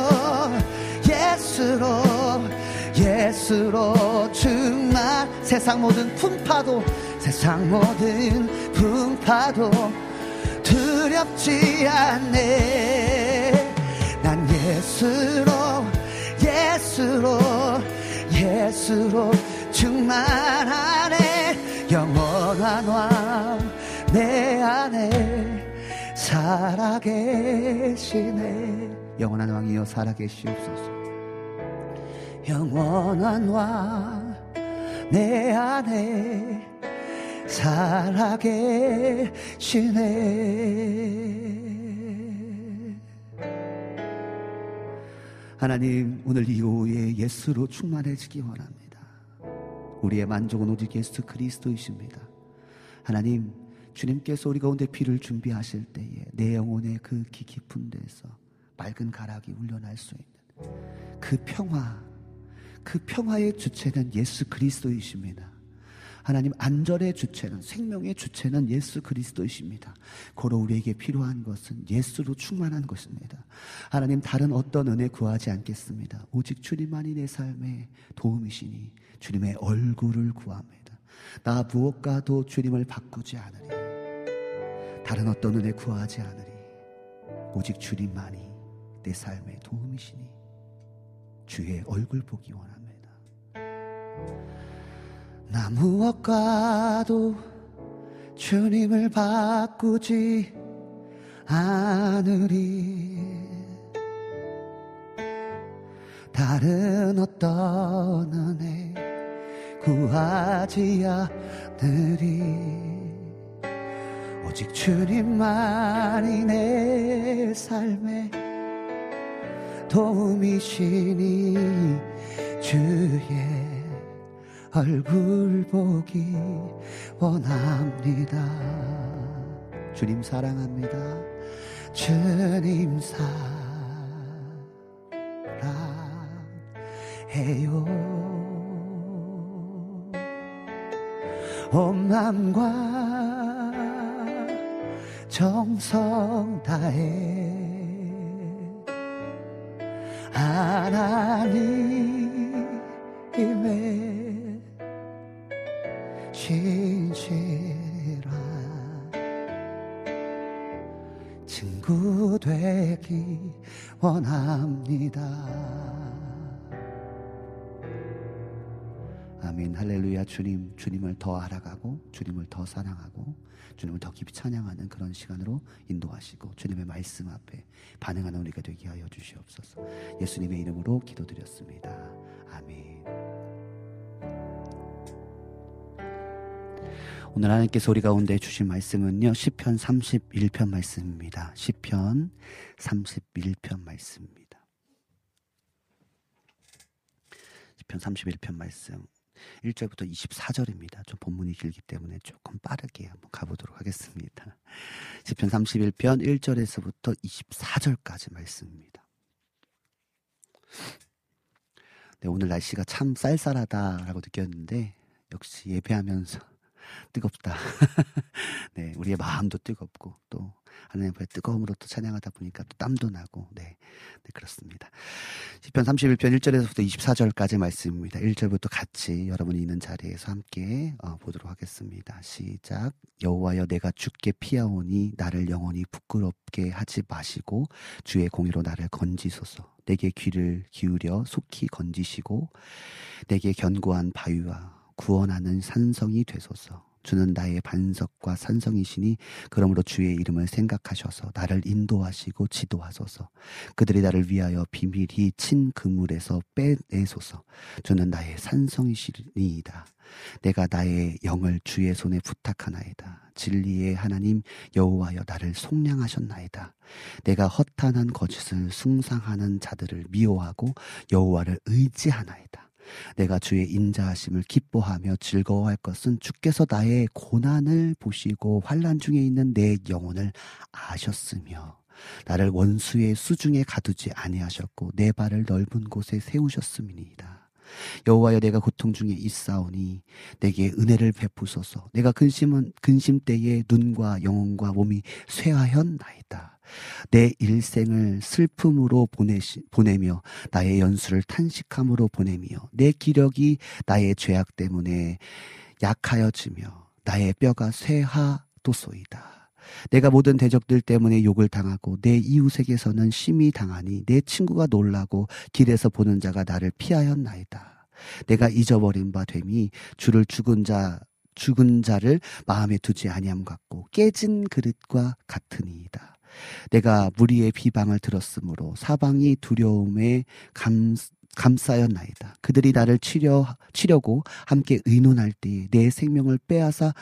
예수로 예수로 충만 세상 모든 풍파도 세상 모든 풍파도 두렵지 않네 난 예수로 예수로 예수로 충만하네. 영원한 왕 내 안에 살아계시네. 영원한 왕이여 살아계시옵소서. 영원한 왕 내 안에 살아계시네 하나님 오늘 이 오후에 예수로 충만해지기 원합니다 우리의 만족은 오직 예수 그리스도이십니다 하나님 주님께서 우리 가운데 피를 준비하실 때에 내 영혼의 그 기 깊은 데서 맑은 가락이 울려날 수 있는 그 평화 그 평화의 주체는 예수 그리스도이십니다. 하나님 안전의 주체는 생명의 주체는 예수 그리스도이십니다. 고로 우리에게 필요한 것은 예수로 충만한 것입니다. 하나님 다른 어떤 은혜 구하지 않겠습니다. 오직 주님만이 내 삶의 도움이시니 주님의 얼굴을 구합니다. 나 무엇과도 주님을 바꾸지 않으리. 다른 어떤 은혜 구하지 않으리. 오직 주님만이 내 삶의 도움이시니 주의 얼굴 보기 원합니다. 나 무엇과도 주님을 바꾸지 않으리. 다른 어떤 은혜 구하지 않으리. 오직 주님만이 내 삶의 도움이시니 주의 얼굴 보기 원합니다. 주님 사랑합니다. 주님 사랑해요. 온 마음과 정성 다해 하나님의 신실한 친구 되기 원합니다. 아멘. 할렐루야. 주님 주님을 더 알아가고 주님을 더 사랑하고 주님을 더 깊이 찬양하는 그런 시간으로 인도하시고 주님의 말씀 앞에 반응하는 우리가 되게 하여 주시옵소서. 예수님의 이름으로 기도드렸습니다. 아멘 오늘 하나님께서 우리 가운데 주신 말씀은요 시편 31편 말씀입니다 시편 31편 말씀입니다 시편 31편 말씀 1절부터 24절입니다. 좀 본문이 길기 때문에 조금 빠르게 한번 가보도록 하겠습니다. 시편 31편 1절에서부터 24절까지 말씀입니다. 네, 오늘 날씨가 참 쌀쌀하다라고 느꼈는데 역시 예배하면서 뜨겁다. 네, 우리의 마음도 뜨겁고 또 하나님 앞에 뜨거움으로 또 찬양하다 보니까 또 땀도 나고 네, 네 그렇습니다. 시편 31편 1절에서부터 24절까지 말씀입니다. 1절부터 같이 여러분이 있는 자리에서 함께 어, 보도록 하겠습니다. 시작. 여호와여 내가 주께 피하오니 나를 영원히 부끄럽게 하지 마시고 주의 공의로 나를 건지소서. 내게 귀를 기울여 속히 건지시고 내게 견고한 바위와 구원하는 산성이 되소서. 주는 나의 반석과 산성이시니 그러므로 주의 이름을 생각하셔서 나를 인도하시고 지도하소서. 그들이 나를 위하여 비밀히 친 그물에서 빼내소서. 주는 나의 산성이시니이다. 내가 나의 영을 주의 손에 부탁하나이다. 진리의 하나님 여호와여 나를 속량하셨나이다. 내가 허탄한 거짓을 숭상하는 자들을 미워하고 여호와를 의지하나이다. 내가 주의 인자하심을 기뻐하며 즐거워할 것은 주께서 나의 고난을 보시고 환란 중에 있는 내 영혼을 아셨으며 나를 원수의 수중에 가두지 아니하셨고 내 발을 넓은 곳에 세우셨음이니이다. 여호와여 내가 고통 중에 있사오니 내게 은혜를 베푸소서. 내가 근심은 근심 때에 눈과 영혼과 몸이 쇠하였나이다. 내 일생을 슬픔으로 보내시, 보내며 나의 연수를 탄식함으로 보내며 내 기력이 나의 죄악 때문에 약하여지며 나의 뼈가 쇠하도소이다. 내가 모든 대적들 때문에 욕을 당하고 내 이웃에게서는 심히 당하니 내 친구가 놀라고 길에서 보는 자가 나를 피하였나이다. 내가 잊어버린 바 됨이 주를 죽은 자 죽은 자를 마음에 두지 아니함 같고 깨진 그릇과 같으니이다. 내가 무리의 비방을 들었으므로 사방이 두려움에 감, 감싸였나이다. 그들이 나를 치려, 치려고 함께 의논할 때에 내 생명을 빼앗아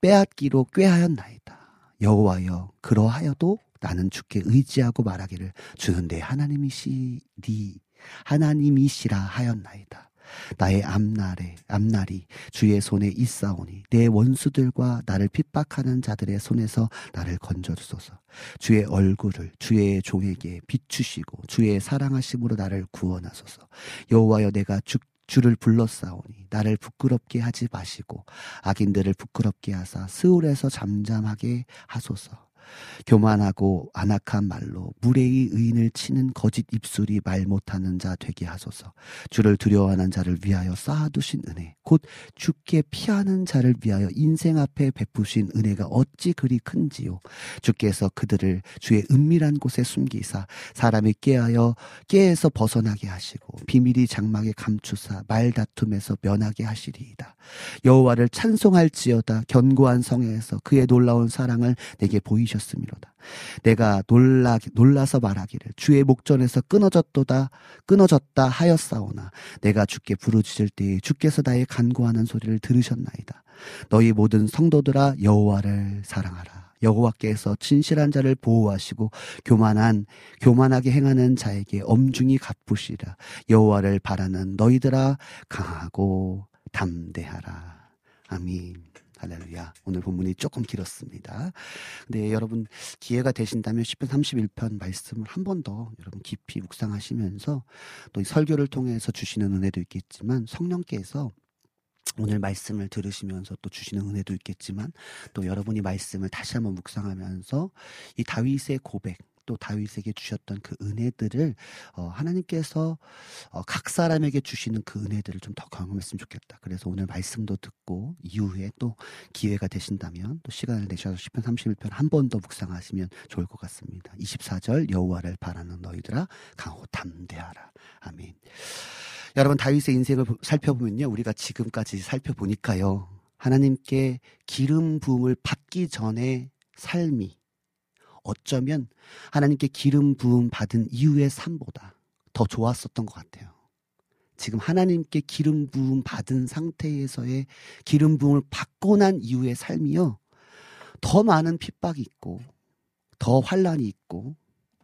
빼앗기로 꾀하였나이다. 여호와여 그러하여도 나는 주께 의지하고 말하기를 주는 내 하나님이시리 하나님이시라 하였나이다. 나의 앞날에 앞날이 주의 손에 있사오니 내 원수들과 나를 핍박하는 자들의 손에서 나를 건져 주소서. 주의 얼굴을 주의 종에게 비추시고 주의 사랑하심으로 나를 구원하소서. 여호와여 내가 주 주를 불렀사오니 나를 부끄럽게 하지 마시고 악인들을 부끄럽게 하사 스울에서 잠잠하게 하소서. 교만하고 안악한 말로 무례히 의인을 치는 거짓 입술이 말 못하는 자 되게 하소서. 주를 두려워하는 자를 위하여 쌓아두신 은혜, 곧 주께 피하는 자를 위하여 인생 앞에 베푸신 은혜가 어찌 그리 큰지요. 주께서 그들을 주의 은밀한 곳에 숨기사 사람이 깨하여 깨에서 벗어나게 하시고 비밀이 장막에 감추사 말다툼에서 면하게 하시리이다. 여호와를 찬송할지어다 견고한 성에서 그의 놀라운 사랑을 내게 보이셨 음이로다. 내가 놀라 놀라서 말하기를 주의 목전에서 끊어졌도다 끊어졌다 하였사오나 내가 주께 부르짖을 때에 주께서 나의 간구하는 소리를 들으셨나이다. 너희 모든 성도들아 여호와를 사랑하라. 여호와께서 진실한 자를 보호하시고 교만한 교만하게 행하는 자에게 엄중히 갚으시라. 여호와를 바라는 너희들아 강하고 담대하라. 아민. 할렐루야. 오늘 본문이 조금 길었습니다. 근데 여러분 기회가 되신다면 10편 31편 말씀을 한 번 더 여러분 깊이 묵상하시면서 또 이 설교를 통해서 주시는 은혜도 있겠지만 성령께서 오늘 말씀을 들으시면서 또 주시는 은혜도 있겠지만 또 여러분이 말씀을 다시 한번 묵상하면서 이 다윗의 고백 또 다윗에게 주셨던 그 은혜들을 어, 하나님께서 어, 각 사람에게 주시는 그 은혜들을 좀 더 경험했으면 좋겠다. 그래서 오늘 말씀도 듣고 이후에 또 기회가 되신다면 또 시간을 내셔서 10편 31편 한 번 더 묵상하시면 좋을 것 같습니다. 24절 여호와를 바라는 너희들아 강호 담대하라. 아멘. 여러분 다윗의 인생을 보- 살펴보면요. 우리가 지금까지 살펴보니까요. 하나님께 기름 부음을 받기 전에 삶이 어쩌면 하나님께 기름 부음 받은 이후의 삶보다 더 좋았었던 것 같아요. 지금 하나님께 기름 부음 받은 상태에서의 기름 부음을 받고 난 이후의 삶이요. 더 많은 핍박이 있고 더 환란이 있고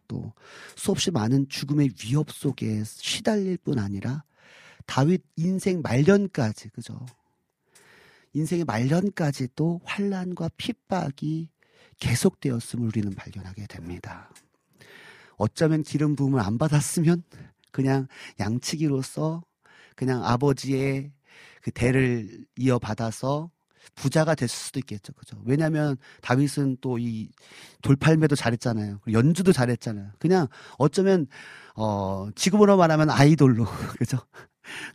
또 수없이 많은 죽음의 위협 속에 시달릴 뿐 아니라 다윗 인생 말년까지 그죠? 인생의 말년까지도 환란과 핍박이 계속되었음을 우리는 발견하게 됩니다. 어쩌면 기름 부음을 안 받았으면 그냥 양치기로서 그냥 아버지의 그 대를 이어받아서 부자가 됐을 수도 있겠죠. 그죠? 왜냐면 다윗은 또 이 돌팔매도 잘했잖아요. 연주도 잘했잖아요. 그냥 어쩌면 어 지금으로 말하면 아이돌로 그죠?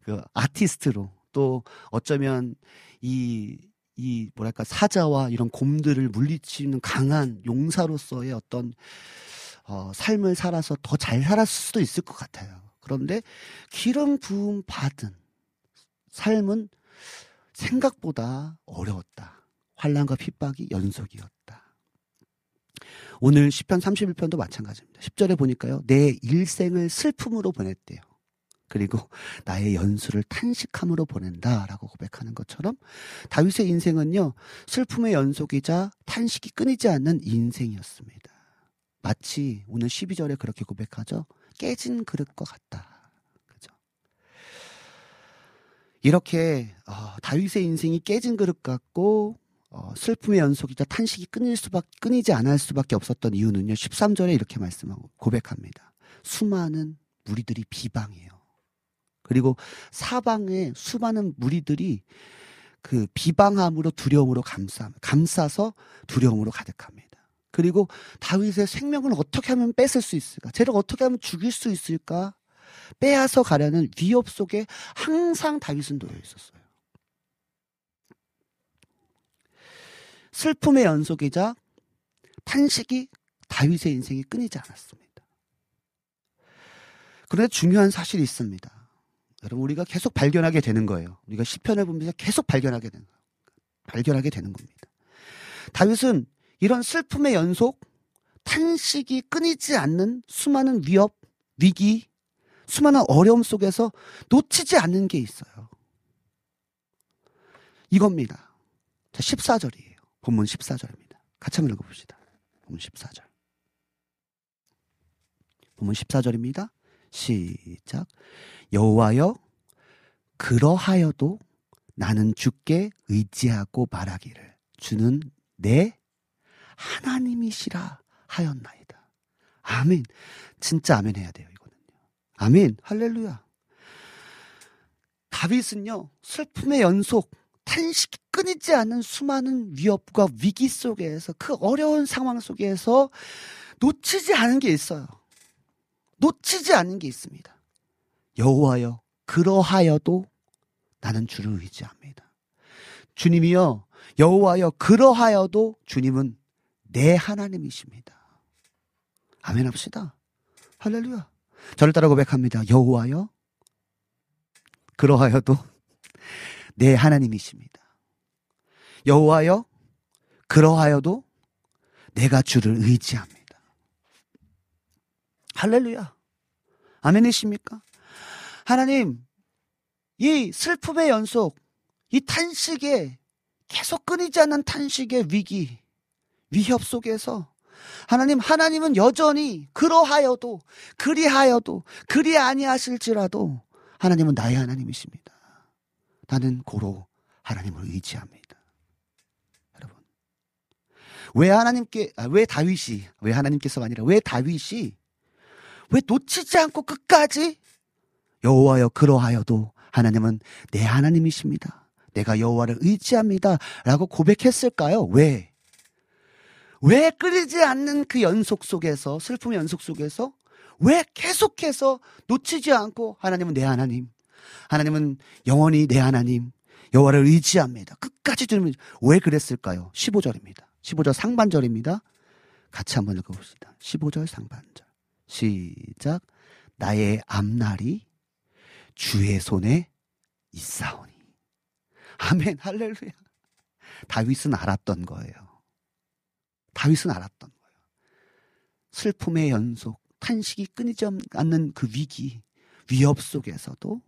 그 아티스트로 또 어쩌면 이 이 뭐랄까 사자와 이런 곰들을 물리치는 강한 용사로서의 어떤 어, 삶을 살아서 더 잘 살았을 수도 있을 것 같아요. 그런데 기름 부음 받은 삶은 생각보다 어려웠다. 환란과 핍박이 연속이었다. 오늘 10편 31편도 마찬가지입니다. 10절에 보니까요. 내 일생을 슬픔으로 보냈대요. 그리고 나의 연수를 탄식함으로 보낸다라고 고백하는 것처럼 다윗의 인생은요. 슬픔의 연속이자 탄식이 끊이지 않는 인생이었습니다. 마치 오늘 12절에 그렇게 고백하죠. 깨진 그릇과 같다. 그죠? 이렇게 어, 다윗의 인생이 깨진 그릇 같고 어, 슬픔의 연속이자 탄식이 끊일 수밖 끊이지 않을 수밖에 없었던 이유는요. 13절에 이렇게 말씀하고 고백합니다. 수많은 무리들이 비방해요. 그리고 사방에 수많은 무리들이 그 비방함으로 두려움으로 감싸 감싸서 두려움으로 가득합니다. 그리고 다윗의 생명을 어떻게 하면 뺏을 수 있을까? 쟤를 어떻게 하면 죽일 수 있을까? 빼앗아 가려는 위협 속에 항상 다윗은 놓여 있었어요. 슬픔의 연속이자 탄식이 다윗의 인생이 끊이지 않았습니다. 그런데 중요한 사실이 있습니다. 여러분 우리가 계속 발견하게 되는 거예요. 우리가 시편을 보면서 계속 발견하게 되는 거예요. 발견하게 되는 겁니다. 다윗은 이런 슬픔의 연속, 탄식이 끊이지 않는 수많은 위협, 위기, 수많은 어려움 속에서 놓치지 않는 게 있어요. 이겁니다. 자, 14절이에요. 본문 14절입니다. 같이 한번 읽어봅시다. 본문 14절. 본문 14절입니다. 시작. 여호와여 그러하여도 나는 주께 의지하고 말하기를 주는 내 하나님이시라 하였나이다. 아멘. 진짜 아멘 해야 돼요, 이거는요. 아멘. 할렐루야. 다윗은요, 슬픔의 연속, 탄식이 끊이지 않는 수많은 위협과 위기 속에서 그 어려운 상황 속에서 놓치지 않은 게 있어요. 놓치지 않는 게 있습니다. 여호와여 그러하여도 나는 주를 의지합니다. 주님이여 여호와여 그러하여도 주님은 내 하나님이십니다. 아멘 합시다. 할렐루야. 저를 따라 고백합니다. 여호와여 그러하여도 내 하나님이십니다. 여호와여 그러하여도 내가 주를 의지합니다. 할렐루야. 아멘이십니까? 하나님, 이 슬픔의 연속, 이 탄식의 계속 끊이지 않는 탄식의 위기, 위협 속에서 하나님, 하나님은 여전히 그러하여도, 그리하여도, 그리 아니하실지라도 하나님은 나의 하나님이십니다. 나는 고로 하나님을 의지합니다. 여러분. 왜 하나님께, 아, 왜 다윗이, 왜 하나님께서가 아니라 왜 다윗이 왜 놓치지 않고 끝까지 여호와여 그러하여도 하나님은 내 하나님이십니다. 내가 여호와를 의지합니다라고 고백했을까요? 왜? 왜 끊이지 않는 그 연속 속에서 슬픔의 연속 속에서 왜 계속해서 놓치지 않고 하나님은 내 하나님, 하나님은 영원히 내 하나님, 여호와를 의지합니다. 끝까지 주는 왜 그랬을까요? 15절입니다. 15절 상반절입니다. 같이 한번 읽어봅시다. 15절 상반절. 시작. 나의 앞날이 주의 손에 있사오니. 아멘, 할렐루야. 다윗은 알았던 거예요. 다윗은 알았던 거예요. 슬픔의 연속, 탄식이 끊이지 않는 그 위기, 위협 속에서도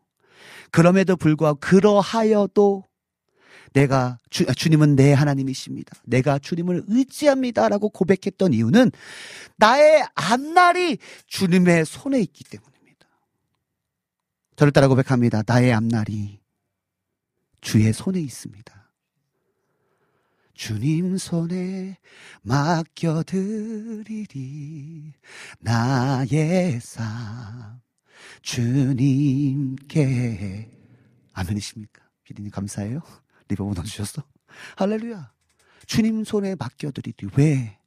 그럼에도 불구하고 그러하여도 내가 주, 주님은 내 하나님이십니다. 내가 주님을 의지합니다라고 고백했던 이유는 나의 앞날이 주님의 손에 있기 때문입니다. 저를 따라 고백합니다. 나의 앞날이 주의 손에 있습니다. 주님 손에 맡겨드리리 나의 삶 주님께 아멘이십니까? 피디님 감사해요. reverb 넣어주셨어? 할렐루야. 주님 손에 맡겨드리리. 왜?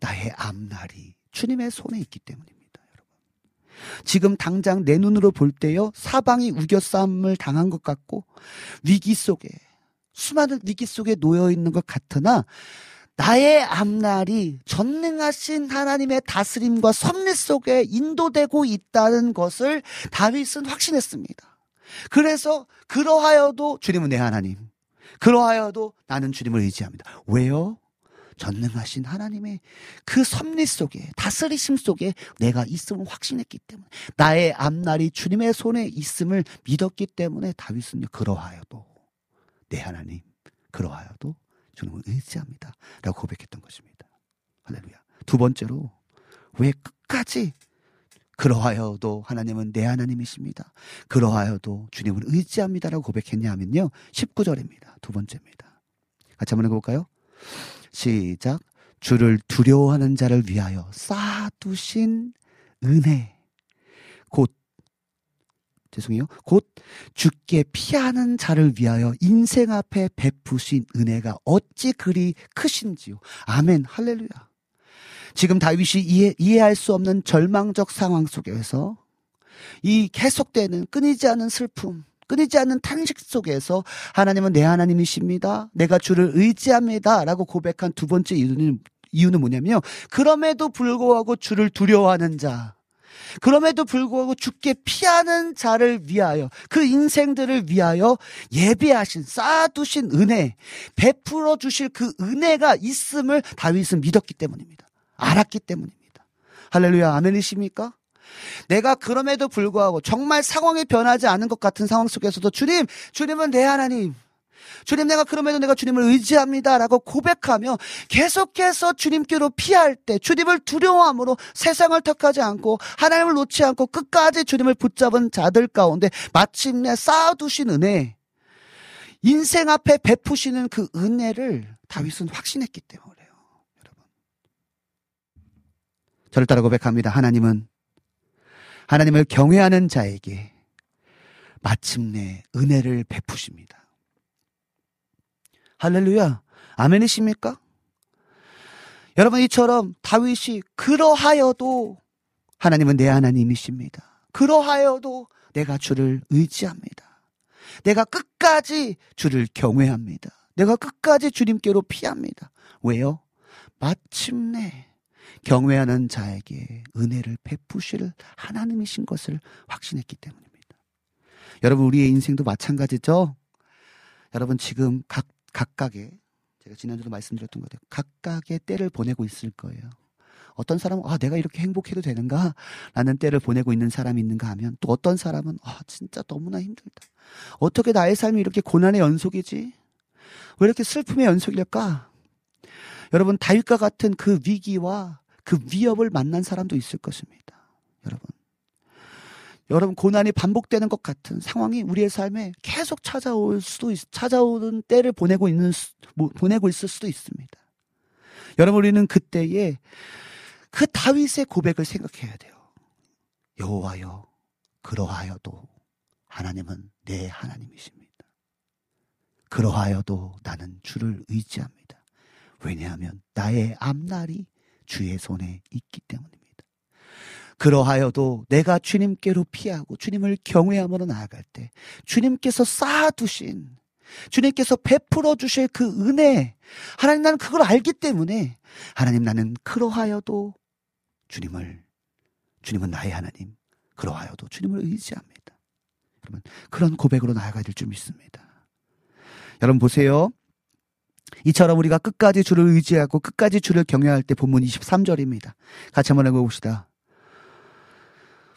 나의 앞날이 주님의 손에 있기 때문입니다, 여러분. 지금 당장 내 눈으로 볼 때요, 사방이 우겨쌈을 당한 것 같고, 위기 속에, 수많은 위기 속에 놓여 있는 것 같으나, 나의 앞날이 전능하신 하나님의 다스림과 섭리 속에 인도되고 있다는 것을 다윗은 확신했습니다. 그래서 그러하여도 주님은 내 하나님. 그러하여도 나는 주님을 의지합니다. 왜요? 전능하신 하나님의 그 섭리 속에 다스리심 속에 내가 있음을 확신했기 때문에 나의 앞날이 주님의 손에 있음을 믿었기 때문에 다윗은요 그러하여도 내 하나님 그러하여도 주님을 의지합니다. 라고 고백했던 것입니다. 할렐루야. 두 번째로 왜 끝까지 그러하여도 하나님은 내 하나님이십니다. 그러하여도 주님을 의지합니다라고 고백했냐 하면요. 19절입니다. 두 번째입니다. 같이 한번 읽어볼까요? 시작. 주를 두려워하는 자를 위하여 쌓아두신 은혜. 곧 죄송해요. 곧 죽게 피하는 자를 위하여 인생 앞에 베푸신 은혜가 어찌 그리 크신지요. 아멘. 할렐루야. 지금 다윗이 이해, 이해할 수 없는 절망적 상황 속에서 이 계속되는 끊이지 않는 슬픔, 끊이지 않는 탄식 속에서 하나님은 내 하나님이십니다. 내가 주를 의지합니다. 라고 고백한 두 번째 이유는, 이유는 뭐냐면요. 그럼에도 불구하고 주를 두려워하는 자. 그럼에도 불구하고 죽게 피하는 자를 위하여 그 인생들을 위하여 예비하신 쌓아두신 은혜 베풀어 주실 그 은혜가 있음을 다윗은 믿었기 때문입니다. 알았기 때문입니다. 할렐루야 아멘이십니까? 내가 그럼에도 불구하고 정말 상황이 변하지 않은 것 같은 상황 속에서도 주님, 주님은 내 하나님. 주님 내가 그럼에도 내가 주님을 의지합니다 라고 고백하며 계속해서 주님께로 피할 때 주님을 두려워함으로 세상을 택하지 않고 하나님을 놓지 않고 끝까지 주님을 붙잡은 자들 가운데 마침내 쌓아두신 은혜 인생 앞에 베푸시는 그 은혜를 다윗은 확신했기 때문에 그래요. 여러분. 저를 따라 고백합니다. 하나님은 하나님을 경외하는 자에게 마침내 은혜를 베푸십니다. 할렐루야. 아멘이십니까? 여러분 이처럼 다윗이 그러하여도 하나님은 내 하나님이십니다. 그러하여도 내가 주를 의지합니다. 내가 끝까지 주를 경외합니다. 내가 끝까지 주님께로 피합니다. 왜요? 마침내 경외하는 자에게 은혜를 베푸실 하나님이신 것을 확신했기 때문입니다. 여러분 우리의 인생도 마찬가지죠. 여러분 지금 각 각각의 제가 지난주도 말씀드렸던 것 같아요. 각각의 때를 보내고 있을 거예요. 어떤 사람은 아 내가 이렇게 행복해도 되는가? 라는 때를 보내고 있는 사람이 있는가 하면 또 어떤 사람은 아 진짜 너무나 힘들다. 어떻게 나의 삶이 이렇게 고난의 연속이지? 왜 이렇게 슬픔의 연속일까? 여러분 다윗과 같은 그 위기와 그 위협을 만난 사람도 있을 것입니다. 여러분. 여러분 고난이 반복되는 것 같은 상황이 우리의 삶에 계속 찾아올 수도 있, 찾아오는 때를 보내고 있는 수- 뭐, 보내고 있을 수도 있습니다. 여러분 우리는 그때에 그 다윗의 고백을 생각해야 돼요. 여호와여 그러하여도 하나님은 내 하나님이십니다. 그러하여도 나는 주를 의지합니다. 왜냐하면 나의 앞날이 주의 손에 있기 때문입니다. 그러하여도 내가 주님께로 피하고 주님을 경외함으로 나아갈 때 주님께서 쌓아두신 주님께서 베풀어 주실 그 은혜 하나님 나는 그걸 알기 때문에 하나님 나는 그러하여도 주님을 주님은 나의 하나님 그러하여도 주님을 의지합니다. 여러분 그런 고백으로 나아가야 될 줄 믿습니다. 여러분 보세요. 이처럼 우리가 끝까지 주를 의지하고 끝까지 주를 경외할 때 본문 23절입니다. 같이 한번 읽어봅시다.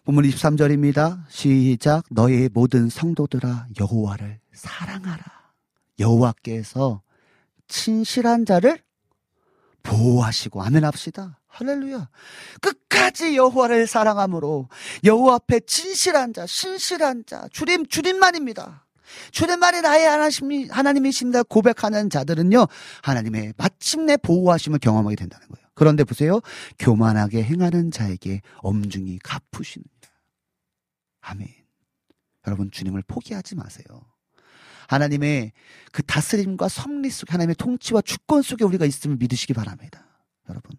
본문 23절입니다. 시작. 너의 모든 성도들아 여호와를 사랑하라. 여호와께서 친실한 자를 보호하시고 아멘 합시다. 할렐루야. 끝까지 여호와를 사랑함으로 여호와 앞에 진실한 자, 신실한 자, 주님 주님만입니다. 주님만이 나의 하나님이, 하나님이신다 고백하는 자들은요, 하나님의 마침내 보호하심을 경험하게 된다는 거예요. 그런데 보세요. 교만하게 행하는 자에게 엄중히 갚으시느니라. 아멘. 여러분, 주님을 포기하지 마세요. 하나님의 그 다스림과 섭리 속에 하나님의 통치와 주권 속에 우리가 있음을 믿으시기 바랍니다. 여러분.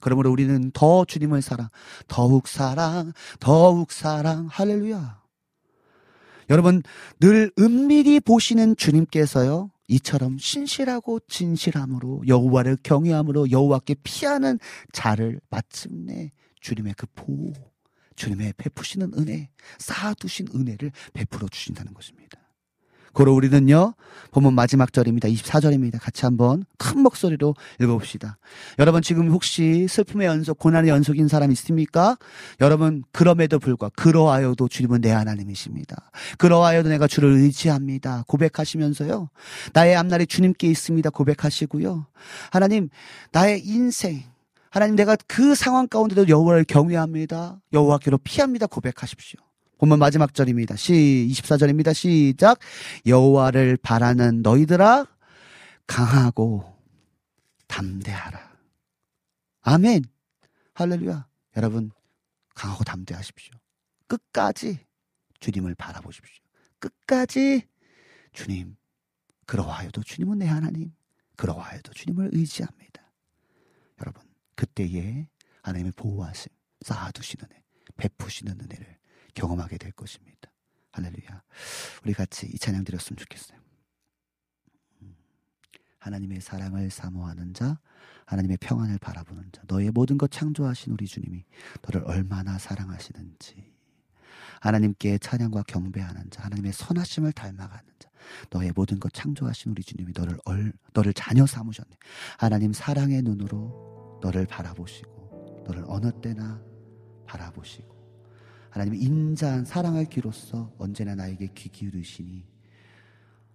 그러므로 우리는 더 주님을 사랑, 더욱 사랑, 더욱 사랑, 할렐루야. 여러분, 늘 은밀히 보시는 주님께서요, 이처럼 신실하고 진실함으로 여호와를 경외함으로 여호와께 피하는 자를 마침내 주님의 그 보호, 주님의 베푸시는 은혜, 쌓아두신 은혜를 베풀어 주신다는 것입니다. 고로 우리는요, 본문 마지막 절입니다. 24절입니다. 같이 한번 큰 목소리로 읽어봅시다. 여러분 지금 혹시 슬픔의 연속, 고난의 연속인 사람 있습니까? 여러분, 그럼에도 불구하고, 그러하여도 주님은 내 하나님이십니다. 그러하여도 내가 주를 의지합니다. 고백하시면서요, 나의 앞날이 주님께 있습니다. 고백하시고요. 하나님, 나의 인생, 하나님 내가 그 상황 가운데도 여호와를 경외합니다. 여호와께로 피합니다. 고백하십시오. 본문 마지막 절입니다. 시 24절입니다. 시작. 여호와를 바라는 너희들아 강하고 담대하라. 아멘. 할렐루야. 여러분 강하고 담대하십시오. 끝까지 주님을 바라보십시오. 끝까지 주님, 그러하여도 주님은 내 하나님, 그러하여도 주님을 의지합니다. 여러분, 그때에 하나님의 보호하심, 쌓아두시는 은혜, 베푸시는 은혜를 경험하게 될 것입니다. 할렐루야. 우리 같이 이 찬양 드렸으면 좋겠어요. 음. 하나님의 사랑을 사모하는 자, 하나님의 평안을 바라보는 자, 너의 모든 것 창조하신 우리 주님이 너를 얼마나 사랑하시는지. 하나님께 찬양과 경배하는 자, 하나님의 선하심을 닮아가는 자, 너의 모든 것 창조하신 우리 주님이 너를 얼, 너를 자녀 삼으셨네. 하나님 사랑의 눈으로 너를 바라보시고, 너를 어느 때나 바라보시고, 하나님의 인자한 사랑할 귀로서 언제나 나에게 귀 기울이시니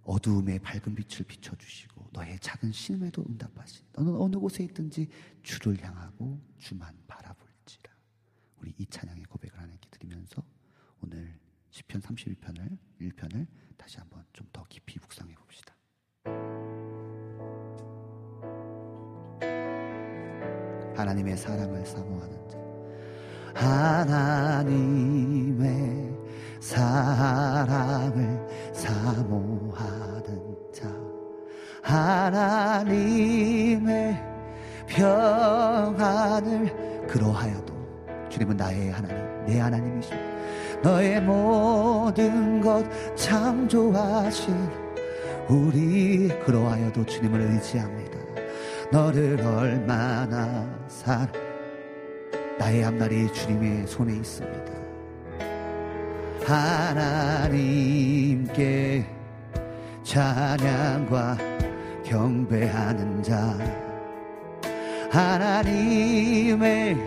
어두움에 밝은 빛을 비춰주시고 너의 작은 신음에도 응답하시. 너는 어느 곳에 있든지 주를 향하고 주만 바라볼지라. 우리 이 찬양의 고백을 하나님께 드리면서 오늘 시편 31편을 1편을 다시 한번 좀 더 깊이 묵상해 봅시다. 하나님의 사랑을 사모하는 자. 하나님의 사랑을 사모하는 자. 하나님의 평안을 그러하여도 주님은 나의 하나님 내 하나님이십니다. 너의 모든 것 창조하신 우리 그러하여도 주님을 의지합니다. 너를 얼마나 사랑 나의 앞날이 주님의 손에 있습니다. 하나님께 찬양과 경배하는 자 하나님의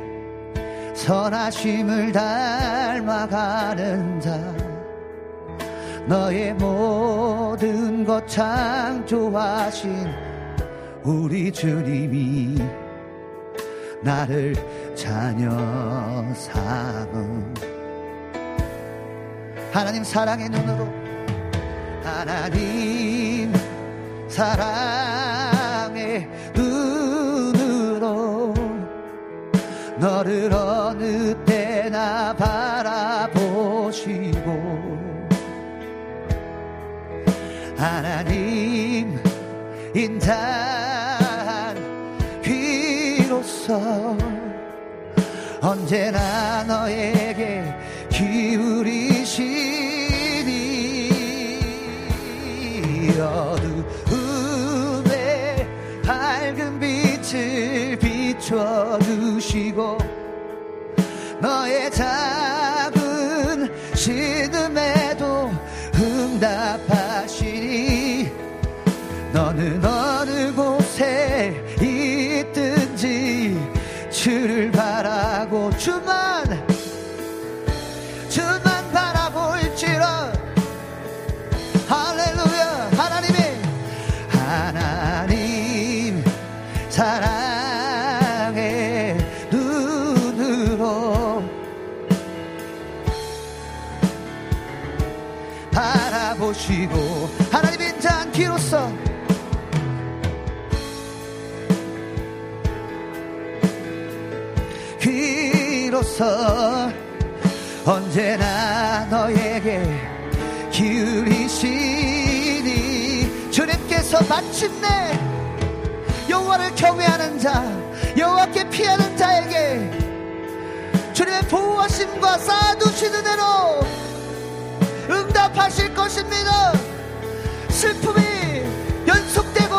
선하심을 닮아가는 자 너의 모든 것 창조하신 우리 주님이 나를 자녀 삼음. 하나님 사랑의 눈으로 하나님 사랑의 눈으로 너를 어느 때나 바라보시고 하나님 인자한 귀로서 언제나 너에게 기울이시니 어두움에 밝은 빛을 비춰주시고 너의 작은 신음에도 응답하시니 너는 귀로서. 언제나 너에게 기울이시니 주님께서 마침내 여호와를 경외하는 자 여호와께 피하는 자에게 주님의 보호하심과 쌓아두시는 대로 응답하실 것입니다. 슬픔이 연속되고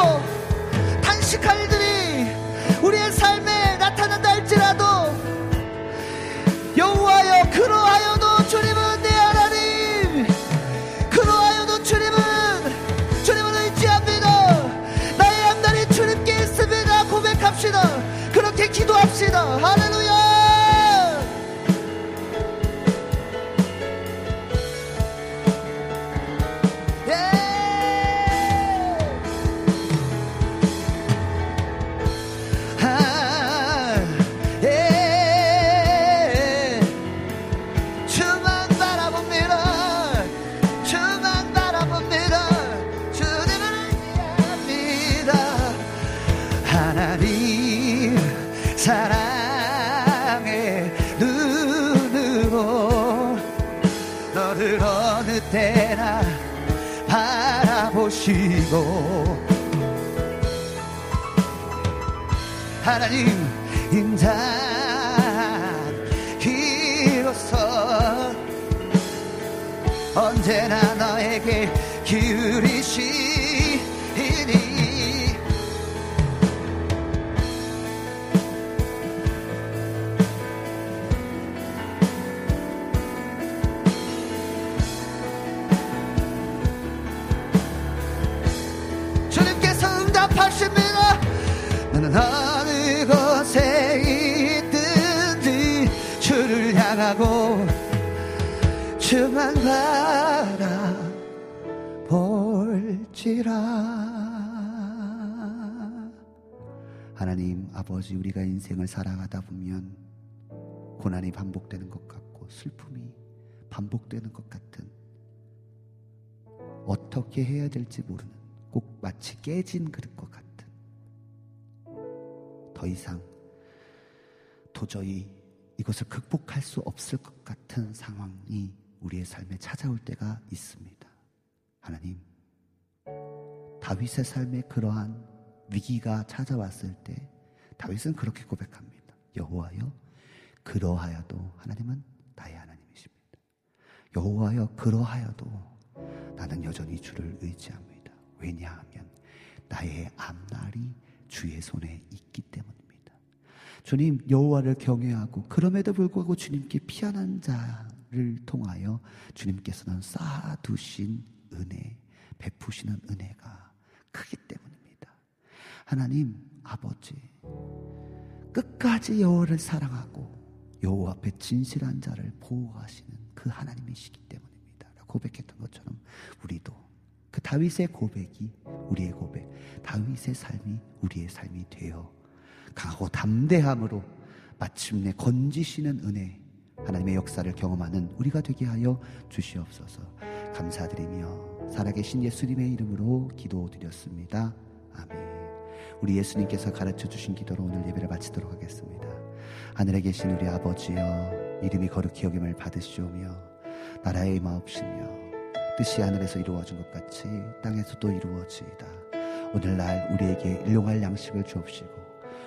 때나 바라보시고. 하나님 인자 기로서 언제나 너에게 기울이 하고 주만 바라볼지라. 하나님 아버지 우리가 인생을 살아가다 보면 고난이 반복되는 것 같고 슬픔이 반복되는 것 같은 어떻게 해야 될지 모르는 꼭 마치 깨진 그릇 것 같은 더 이상 도저히 이것을 극복할 수 없을 것 같은 상황이 우리의 삶에 찾아올 때가 있습니다. 하나님, 다윗의 삶에 그러한 위기가 찾아왔을 때 다윗은 그렇게 고백합니다. 여호와여, 그러하여도 하나님은 나의 하나님이십니다. 여호와여, 그러하여도 나는 여전히 주를 의지합니다. 왜냐하면 나의 앞날이 주의 손에 있기 때문입니다. 주님 여호와를 경외하고 그럼에도 불구하고 주님께 피하는 자를 통하여 주님께서는 쌓아두신 은혜, 베푸시는 은혜가 크기 때문입니다. 하나님 아버지 끝까지 여호와를 사랑하고 여호와 앞에 진실한 자를 보호하시는 그 하나님이시기 때문입니다. 고백했던 것처럼 우리도 그 다윗의 고백이 우리의 고백, 다윗의 삶이 우리의 삶이 되어 강하고 담대함으로 마침내 건지시는 은혜, 하나님의 역사를 경험하는 우리가 되게 하여 주시옵소서. 감사드리며 살아계신 예수님의 이름으로 기도드렸습니다. 아멘. 우리 예수님께서 가르쳐 주신 기도로 오늘 예배를 마치도록 하겠습니다. 하늘에 계신 우리 아버지여, 이름이 거룩히 여김을 받으시오며, 나라의 마옵시며, 뜻이 하늘에서 이루어진 것 같이 땅에서도 이루어지이다. 오늘날 우리에게 일용할 양식을 주옵시고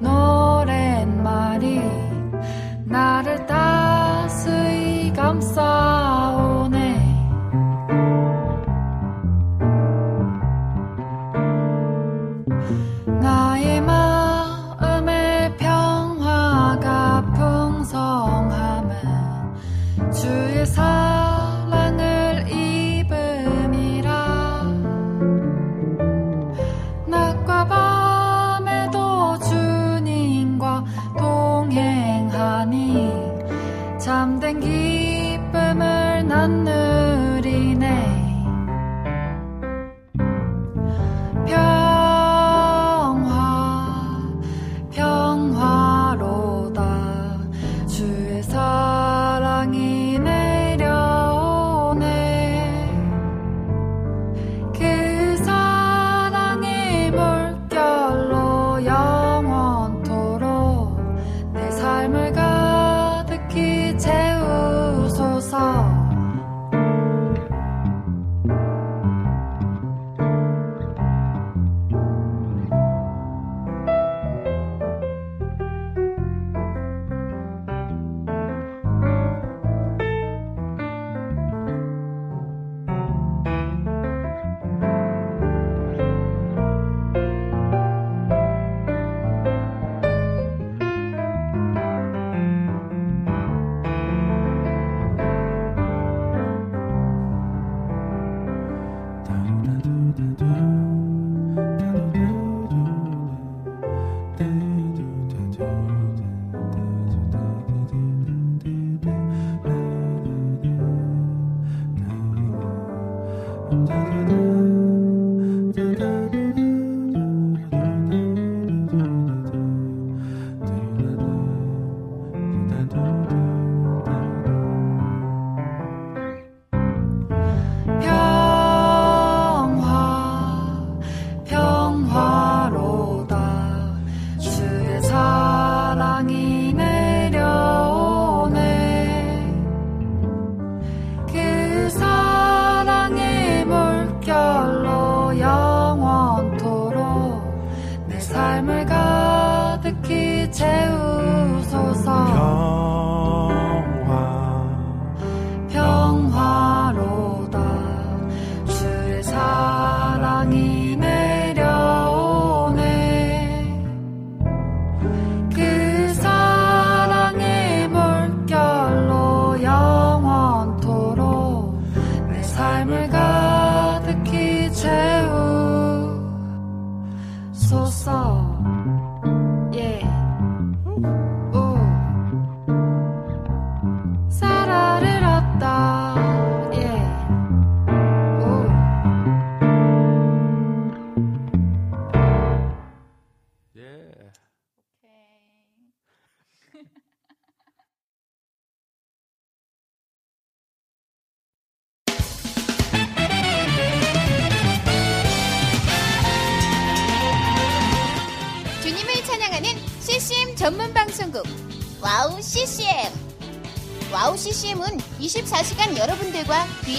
노랫말이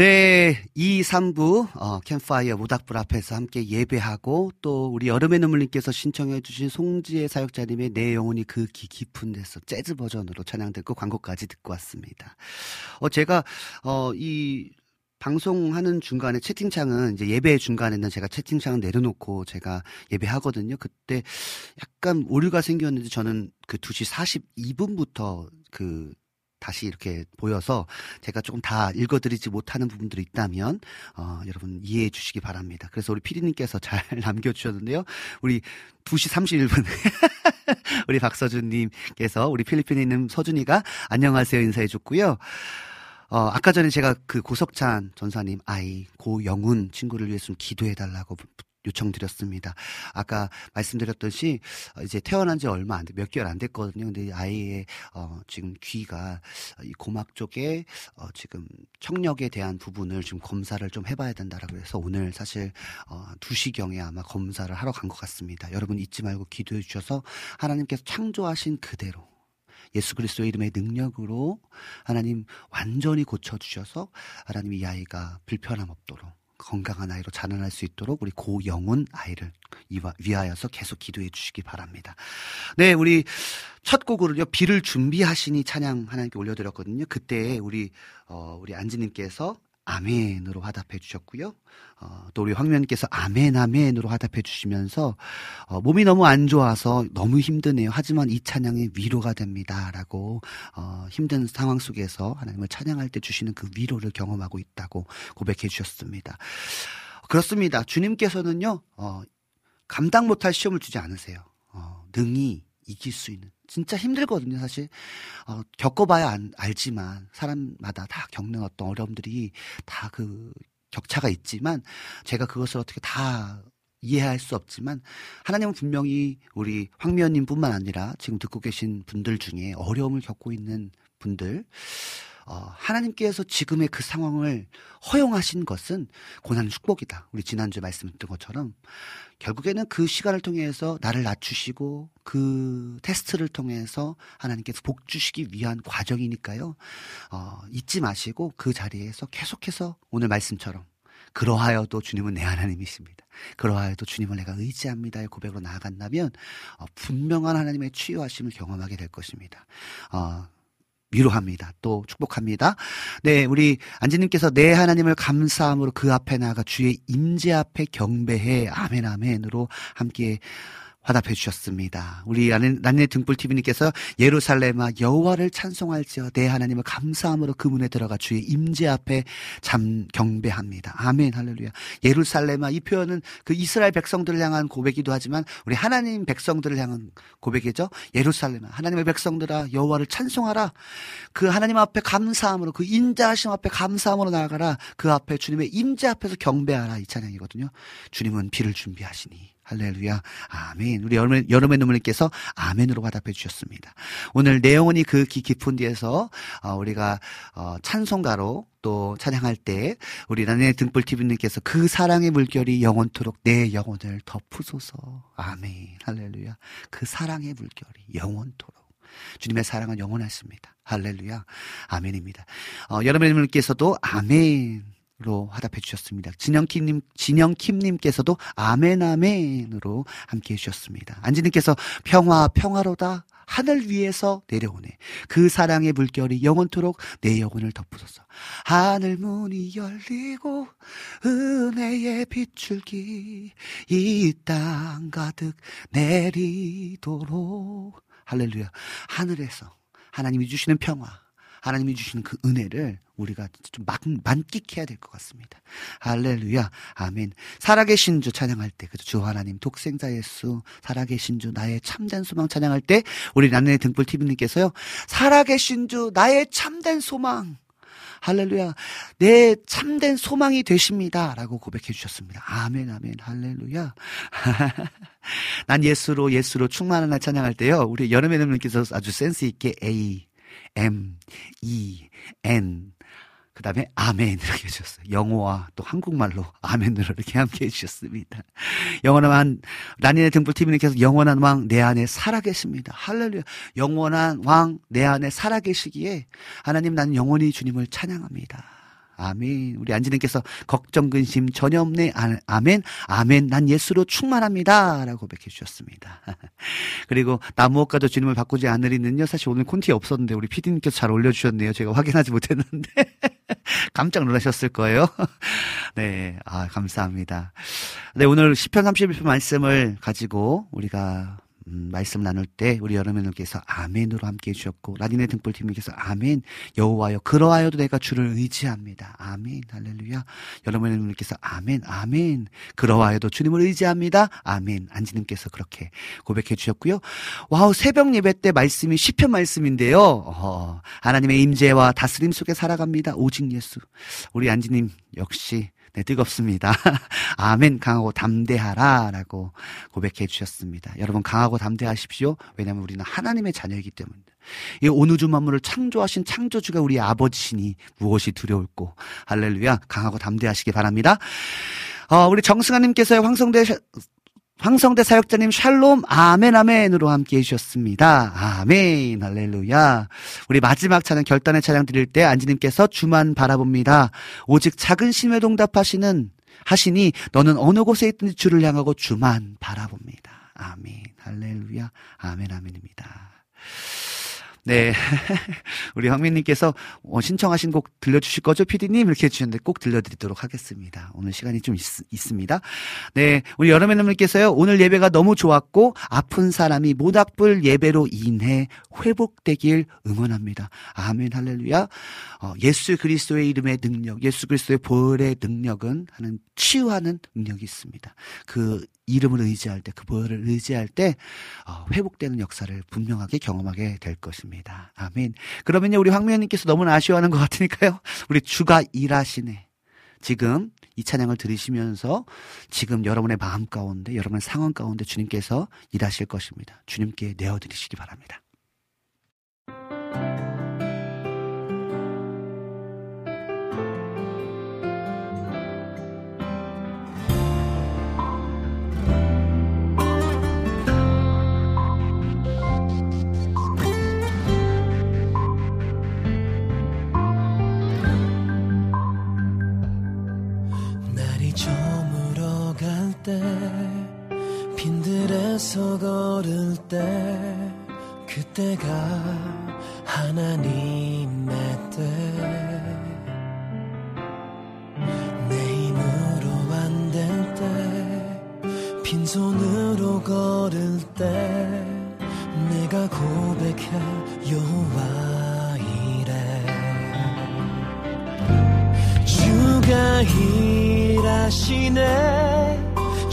네, 2, 3부 어, 캠파이어 모닥불 앞에서 함께 예배하고 또 우리 여름의 눈물님께서 신청해 주신 송지혜 사역자님의 내 영혼이 그 기 깊은 데서 재즈 버전으로 찬양 듣고 광고까지 듣고 왔습니다. 어 제가 어 이 방송하는 중간에 채팅창은 이제 예배 중간에는 제가 채팅창을 내려놓고 제가 예배하거든요. 그때 약간 오류가 생겼는데 저는 그 2시 42분부터 그 다시 이렇게 보여서 제가 조금 다 읽어드리지 못하는 부분들이 있다면 어, 여러분 이해해 주시기 바랍니다. 그래서 우리 피디님께서 잘 남겨주셨는데요. 우리 2시 31분에 우리 박서준님께서 우리 필리핀에 있는 서준이가 안녕하세요 인사해 줬고요. 어, 아까 전에 제가 그 고석찬 전사님 아이 고영훈 친구를 위해서 좀 기도해 달라고 요청드렸습니다. 아까 말씀드렸듯이 어, 이제 태어난 지 얼마 안 돼, 몇 개월 안 됐거든요. 근데 이 아이의 어, 지금 귀가 이 고막 쪽에 어, 지금 청력에 대한 부분을 좀 검사를 좀 해봐야 된다라고 해서 오늘 사실 어, 2시경에 아마 검사를 하러 간 것 같습니다. 여러분 잊지 말고 기도해 주셔서 하나님께서 창조하신 그대로 예수 그리스도의 이름의 능력으로 하나님 완전히 고쳐주셔서 하나님 이 아이가 불편함 없도록 건강한 아이로 자라날 수 있도록 우리 고영훈 아이를 이와- 위하여서 계속 기도해 주시기 바랍니다. 네, 우리 첫 곡으로요, 비를 준비하시니 찬양 하나님께 올려드렸거든요. 그때 우리, 어, 우리 안지님께서 아멘으로 화답해 주셨고요. 어, 또 우리 황면께서 아멘, 아멘으로 화답해 주시면서 어, 몸이 너무 안 좋아서 너무 힘드네요. 하지만 이 찬양이 위로가 됩니다. 라고 어, 힘든 상황 속에서 하나님을 찬양할 때 주시는 그 위로를 경험하고 있다고 고백해 주셨습니다. 그렇습니다. 주님께서는요, 어, 감당 못할 시험을 주지 않으세요. 어, 능히 이길 수 있는. 진짜 힘들거든요, 사실. 어, 겪어봐야 안- 알지만, 사람마다 다 겪는 어떤 어려움들이 다 그 격차가 있지만, 제가 그것을 어떻게 다 이해할 수 없지만, 하나님은 분명히 우리 황미연님 뿐만 아니라 지금 듣고 계신 분들 중에 어려움을 겪고 있는 분들, 어, 하나님께서 지금의 그 상황을 허용하신 것은 고난의 축복이다. 우리 지난주에 말씀드린 것처럼 결국에는 그 시간을 통해서 나를 낮추시고 그 테스트를 통해서 하나님께서 복 주시기 위한 과정이니까요. 어, 잊지 마시고 그 자리에서 계속해서 오늘 말씀처럼 그러하여도 주님은 내 하나님이십니다. 그러하여도 주님을 내가 의지합니다의 고백으로 나아간다면 어, 분명한 하나님의 치유하심을 경험하게 될 것입니다. 어, 위로합니다. 또 축복합니다. 네, 우리 안지님께서 내 하나님을 감사함으로 그 앞에 나아가 주의 임재 앞에 경배해 아멘 아멘으로 함께 화답해 주셨습니다. 우리 난네 등불 TV님께서 예루살렘아 여호와를 찬송할지어 내 하나님을 감사함으로 그 문에 들어가 주의 임재 앞에 잠 경배합니다. 아멘 할렐루야. 예루살렘아 이 표현은 그 이스라엘 백성들을 향한 고백이기도 하지만 우리 하나님 백성들을 향한 고백이죠. 예루살렘아 하나님의 백성들아 여호와를 찬송하라. 그 하나님 앞에 감사함으로 그 인자하심 앞에 감사함으로 나아가라. 그 앞에 주님의 임재 앞에서 경배하라 이 찬양이거든요. 주님은 비를 준비하시니 할렐루야. 아멘. 우리 여름의, 여름의 눈물님께서 아멘으로 화답해 주셨습니다. 오늘 내 영혼이 그 기 깊은 데에서 어, 우리가 어, 찬송가로 또 찬양할 때 우리 나의 등불 TV님께서 그 사랑의 물결이 영원토록 내 영혼을 덮으소서. 아멘. 할렐루야. 그 사랑의 물결이 영원토록. 주님의 사랑은 영원하십니다. 할렐루야. 아멘입니다. 어, 여러분들께서도 아멘으 로 화답해 주셨습니다. 진영킴님, 진영킴님께서도 아멘, 아멘으로 함께 해주셨습니다. 안지님께서 평화, 평화로다. 하늘 위에서 내려오네. 그 사랑의 물결이 영원토록 내 영혼을 덮으소서. 하늘 문이 열리고 은혜의 빗줄기 이 땅 가득 내리도록 할렐루야. 하늘에서 하나님이 주시는 평화, 하나님이 주시는 그 은혜를 우리가 좀 막, 만끽해야 될 것 같습니다. 할렐루야. 아멘. 살아계신 주 찬양할 때, 그죠? 주 하나님, 독생자 예수, 살아계신 주, 나의 참된 소망 찬양할 때, 우리 나의 등불 TV님께서요, 살아계신 주, 나의 참된 소망. 할렐루야. 내 참된 소망이 되십니다. 라고 고백해 주셨습니다. 아멘, 아멘, 할렐루야. 난 예수로, 예수로 충만한 날 찬양할 때요, 우리 여름의 누님께서 아주 센스있게 A, M, E, N, 그 다음에 아멘 이렇게 해주셨어요. 영어와 또 한국말로 아멘으로 이렇게 함께 해주셨습니다. 영원한 라니네 등불 TV님께서 영원한 왕 내 안에 살아계십니다. 할렐루야. 영원한 왕 내 안에 살아계시기에 하나님 나는 영원히 주님을 찬양합니다. 아멘. 우리 안지님께서 걱정 근심 전혀 없네. 아, 아멘. 아멘. 난 예수로 충만합니다. 라고 고백해 주셨습니다. 그리고 나 무엇과도 주님을 바꾸지 않으리는요. 사실 오늘 콘티 없었는데 우리 피디님께서 잘 올려주셨네요. 제가 확인하지 못했는데 깜짝 놀라셨을 거예요. 네, 아 감사합니다. 네, 오늘 시편 31편 말씀을 가지고 우리가 음, 말씀 나눌 때 우리 여러분들께서 아멘으로 함께 해주셨고 라디네 등불TV님께서 아멘 여호와여 그러하여도 내가 주를 의지합니다. 아멘 할렐루야 여러분들께서 아멘 아멘 그러하여도 주님을 의지합니다. 아멘 안지님께서 그렇게 고백해 주셨고요. 와우 새벽 예배 때 말씀이 시편 말씀인데요. 어, 하나님의 임재와 다스림 속에 살아갑니다. 오직 예수 우리 안지님 역시 네, 뜨겁습니다. 아멘, 강하고 담대하라. 라고 고백해 주셨습니다. 여러분, 강하고 담대하십시오. 왜냐하면 우리는 하나님의 자녀이기 때문입니다. 이 온우주 만물을 창조하신 창조주가 우리 아버지시니 무엇이 두려울꼬. 할렐루야. 강하고 담대하시기 바랍니다. 어, 우리 정승아님께서 황성대 황성대 사역자님 샬롬 아멘 아멘으로 함께 해주셨습니다. 아멘 할렐루야. 우리 마지막 차는 결단의 차량 드릴 때 안지님께서 주만 바라봅니다. 오직 작은 심에 동답하시는 하시니 너는 어느 곳에 있든지 주를 향하고 주만 바라봅니다. 아멘 할렐루야. 아멘 아멘입니다. 네. 우리 황민님께서 어, 신청하신 곡 들려주실 거죠, 피디님? 이렇게 해주셨는데 꼭 들려드리도록 하겠습니다. 오늘 시간이 좀 있, 습니다 네. 우리 여러분들께서요, 오늘 예배가 너무 좋았고, 아픈 사람이 모닥불 예배로 인해 회복되길 응원합니다. 아멘, 할렐루야. 어, 예수 그리스도의 이름의 능력, 예수 그리스도의 보혈의 능력은 하는 치유하는 능력이 있습니다. 그 이름을 의지할 때, 그 보혈을 의지할 때 어, 회복되는 역사를 분명하게 경험하게 될 것입니다. 아멘. 그러면요, 우리 황미연님께서 너무나 아쉬워하는 것 같으니까요. 우리 주가 일하시네. 지금 이 찬양을 들으시면서 지금 여러분의 마음 가운데, 여러분의 상황 가운데 주님께서 일하실 것입니다. 주님께 내어드리시기 바랍니다. 때 빈들에서 걸을 때 그때가 하나님의 때. 내 힘으로 안 될 때 빈손으로 걸을 때 내가 고백해 여호와 이래. 주가 일하시네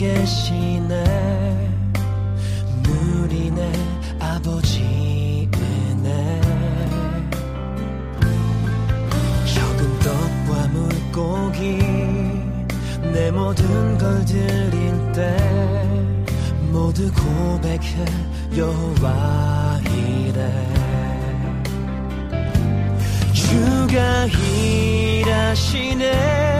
계시네. 누리네 아버지 은혜. 적은 떡과 물고기 내 모든 걸 드릴 때 모두 고백해 여호와 이래. 주가 일하시네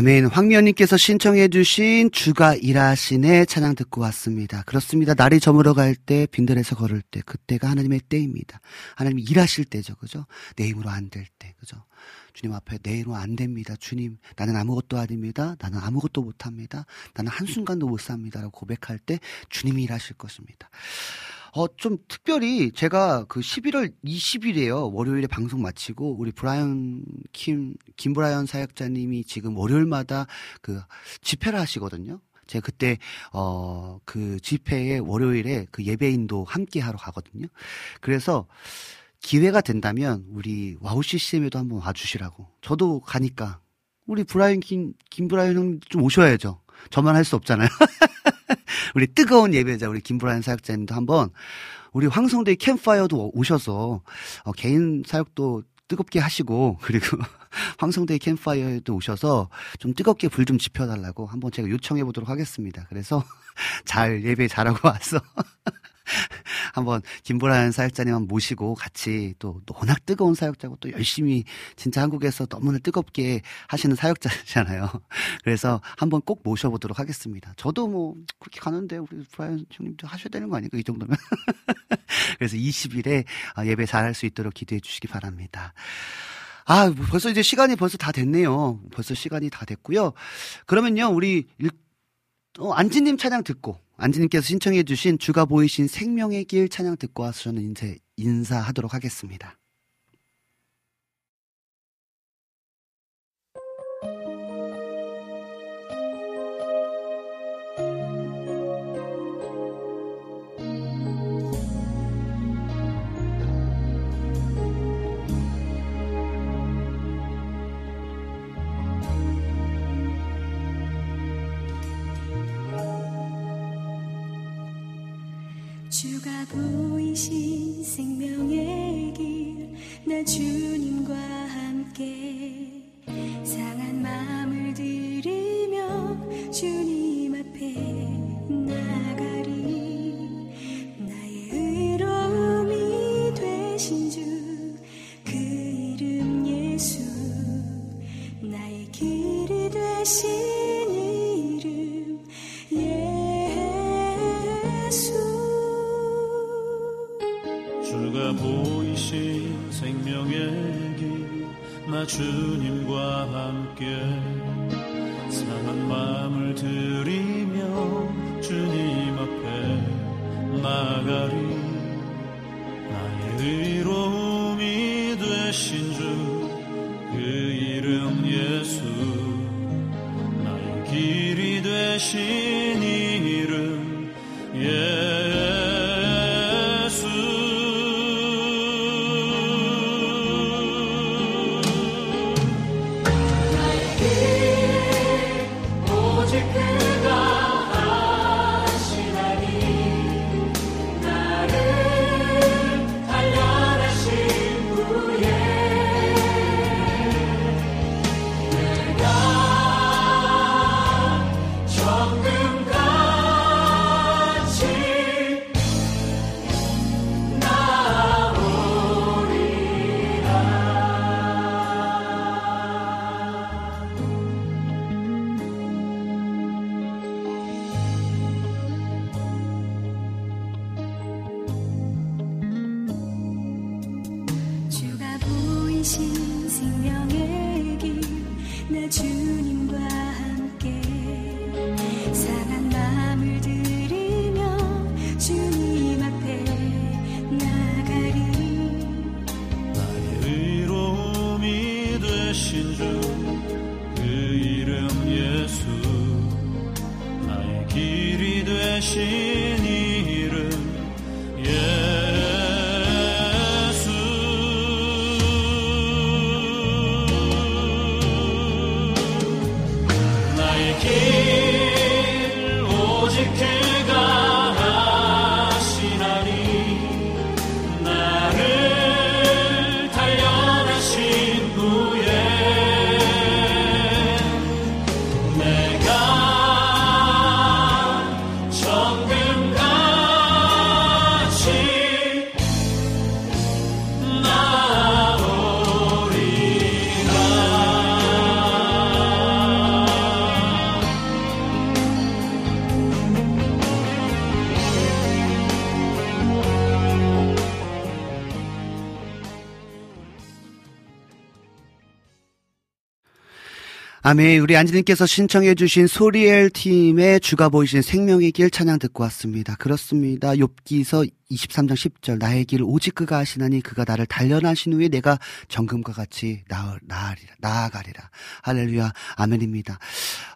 아멘. 황미연님께서 신청해주신 주가 일하시네 찬양 듣고 왔습니다. 그렇습니다. 날이 저물어 갈 때, 빈들에서 걸을 때, 그때가 하나님의 때입니다. 하나님이 일하실 때죠. 그죠? 내 힘으로 안 될 때. 그죠? 주님 앞에 내 힘으로 안 됩니다. 주님, 나는 아무것도 아닙니다. 나는 아무것도 못합니다. 나는 한순간도 못 삽니다. 라고 고백할 때 주님이 일하실 것입니다. 어, 좀 특별히 제가 그 11월 20일에요. 월요일에 방송 마치고 우리 브라이언 킴, 김브라이언 사역자님이 지금 월요일마다 그 집회를 하시거든요. 제가 그때 어 그 집회에 월요일에 그 예배 인도 함께 하러 가거든요. 그래서 기회가 된다면 우리 와우 CCM에도 한번 와주시라고. 저도 가니까 우리 브라이언 김 김브라이언 형 좀 오셔야죠. 저만 할 수 없잖아요. 우리 뜨거운 예배자 우리 김브라이언 사역자님도 한번 우리 황성대 캠파이어도 오셔서 어, 개인 사역도 뜨겁게 하시고 그리고 황성대 캠파이어에도 오셔서 좀 뜨겁게 불 좀 지펴달라고 한번 제가 요청해 보도록 하겠습니다. 그래서 잘 예배 잘하고 와서 한번 김보란 사역자님 한번 모시고 같이 또, 또 워낙 뜨거운 사역자고 또 열심히 진짜 한국에서 너무나 뜨겁게 하시는 사역자잖아요. 그래서 한번 꼭 모셔보도록 하겠습니다. 저도 뭐 그렇게 가는데 우리 브라이언 형님도 하셔야 되는 거 아닐까 이 정도면. 그래서 20일에 어, 예배 잘할 수 있도록 기도해 주시기 바랍니다. 아, 뭐 벌써 이제 시간이 벌써 다 됐네요. 벌써 시간이 다 됐고요. 그러면요, 우리 일, 어, 안지님 찬양 듣고 안지님께서 신청해주신 주가 보이신 생명의 길 찬양 듣고 와서 저는 인사 인사하도록 하겠습니다. 보 주님과 함께 아멘. 우리 안지님께서 신청해주신 소리엘 팀의 주가 보이신 생명의 길 찬양 듣고 왔습니다. 그렇습니다. 욥기서 23장 10절 나의 길을 오직 그가 하시나니 그가 나를 단련하신 후에 내가 정금과 같이 나을, 나아리라, 나아가리라. 할렐루야. 아멘입니다.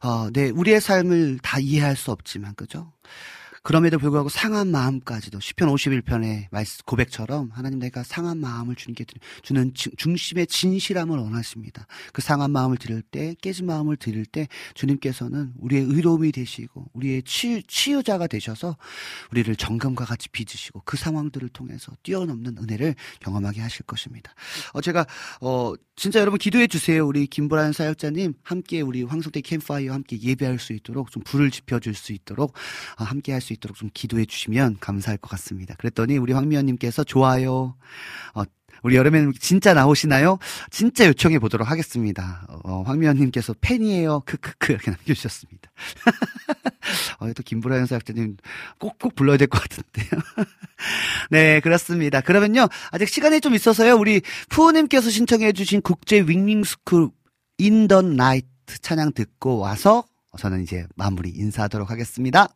어, 네. 우리의 삶을 다 이해할 수 없지만, 그죠? 그럼에도 불구하고 상한 마음까지도 시편 51편의 고백처럼 하나님 내가 상한 마음을 주님께 주는 중심의 진실함을 원하십니다. 그 상한 마음을 드릴 때 깨진 마음을 드릴 때 주님께서는 우리의 의로움이 되시고 우리의 치유, 치유자가 되셔서 우리를 정금과 같이 빚으시고 그 상황들을 통해서 뛰어넘는 은혜를 경험하게 하실 것입니다. 어 제가 어 진짜 여러분 기도해 주세요. 우리 김보란 사역자님 함께 우리 황성대 캠파이어 함께 예배할 수 있도록 좀 불을 지펴 줄 수 있도록 어, 함께 할 수 있도록 좀 기도해 주시면 감사할 것 같습니다. 그랬더니 우리 황미연님께서 좋아요. 어, 우리 여름에는 진짜 나오시나요? 진짜 요청해 보도록 하겠습니다. 어, 황미연님께서 팬이에요. 크크크 이렇게 남겨주셨습니다. 어, 또 김보라 사역자님 꼭꼭 불러야 될 것 같은데요. 네, 그렇습니다. 그러면요. 아직 시간이 좀 있어서요. 우리 푸우님께서 신청해 주신 국제 윙윙스쿨 인던 나이트 찬양 듣고 와서 저는 이제 마무리 인사하도록 하겠습니다.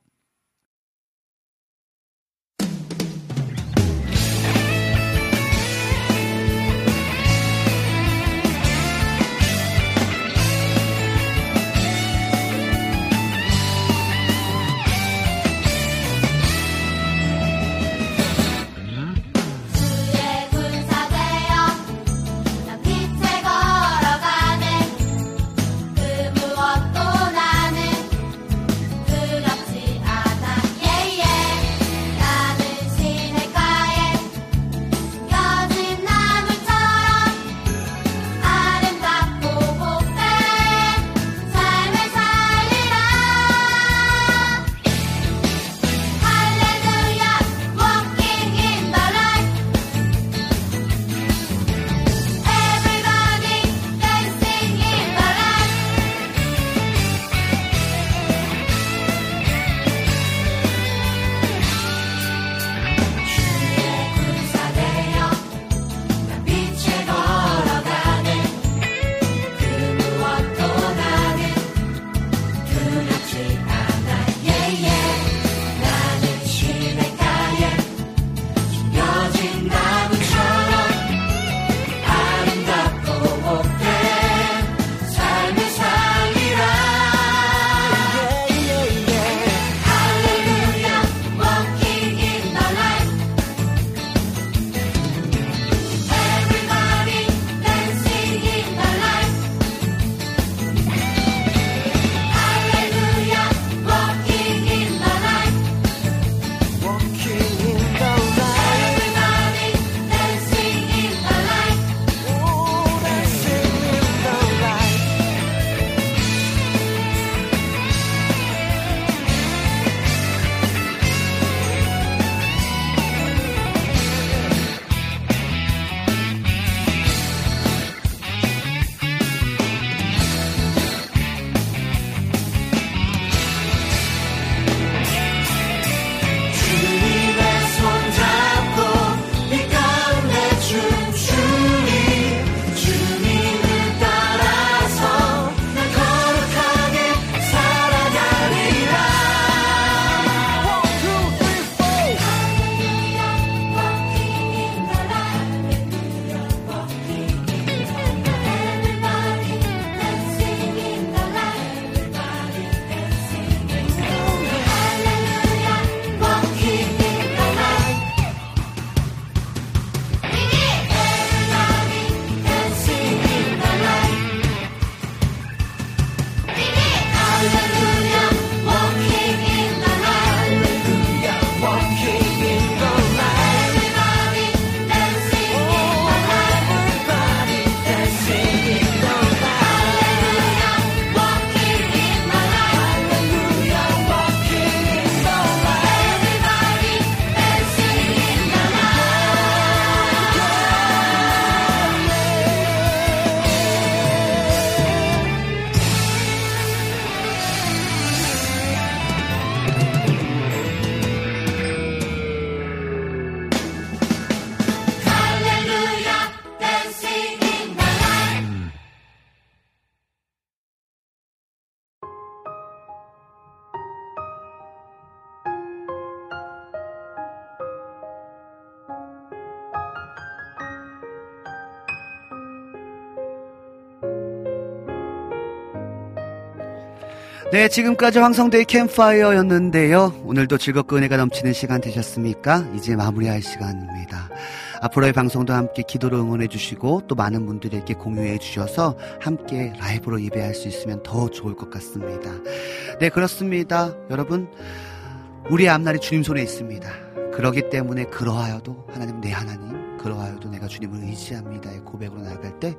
네, 지금까지 황성대의 캠파이어였는데요. 오늘도 즐겁고 은혜가 넘치는 시간 되셨습니까? 이제 마무리할 시간입니다. 앞으로의 방송도 함께 기도로 응원해 주시고 또 많은 분들에게 공유해 주셔서 함께 라이브로 예배할 수 있으면 더 좋을 것 같습니다. 네, 그렇습니다. 여러분, 우리의 앞날이 주님 손에 있습니다. 그러기 때문에 그러하여도 하나님 내 하나님 그러하여도 내가 주님을 의지합니다의 고백으로 나아갈 때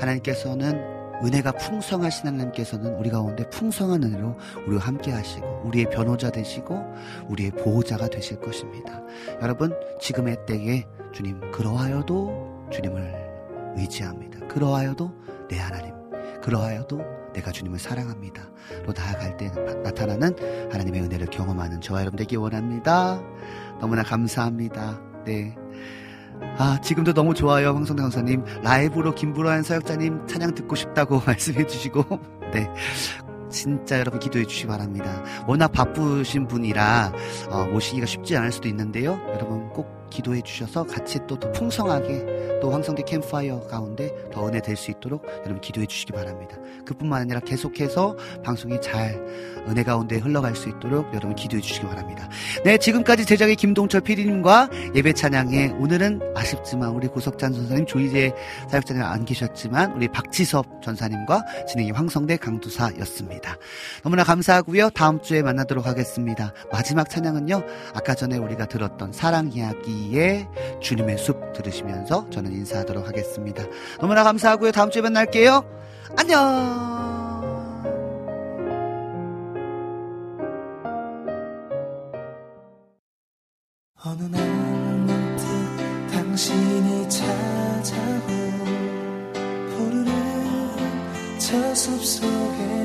하나님께서는 은혜가 풍성하신 하나님께서는 우리 가운데 풍성한 은혜로 우리와 함께 하시고 우리의 변호자 되시고 우리의 보호자가 되실 것입니다. 여러분 지금의 때에 주님 그러하여도 주님을 의지합니다. 그러하여도 내 하나님 그러하여도 내가 주님을 사랑합니다. 로 나아갈 때 나타나는 하나님의 은혜를 경험하는 저와 여러분 되기 원합니다. 너무나 감사합니다. 네. 아, 지금도 너무 좋아요. 황성대 강사님. 라이브로 김부라한 사역자님 찬양 듣고 싶다고 말씀해 주시고. 네. 진짜 여러분 기도해 주시기 바랍니다. 워낙 바쁘신 분이라 어, 모시기가 쉽지 않을 수도 있는데요. 여러분 꼭 기도해 주셔서 같이 또 더 풍성하게 또 황성대 캠파이어 가운데 더 은혜 될 수 있도록 여러분 기도해 주시기 바랍니다. 그뿐만 아니라 계속해서 방송이 잘 은혜 가운데 흘러갈 수 있도록 여러분 기도해 주시기 바랍니다. 네, 지금까지 제작의 김동철 PD님과 예배 찬양에 오늘은 아쉽지만 우리 고석찬 전사님, 조이재 사역자님 안 계셨지만 우리 박지섭 전사님과 진행의 황성대 강두사였습니다. 너무나 감사하고요. 다음 주에 만나도록 하겠습니다. 마지막 찬양은요. 아까 전에 우리가 들었던 사랑 이야기 의 주님의 숲 들으시면서 저는 인사하도록 하겠습니다. 너무나 감사하고요. 다음 주에 만날게요. 안녕. 어느 날 문득 당신이 찾아오 푸르른 저 숲속에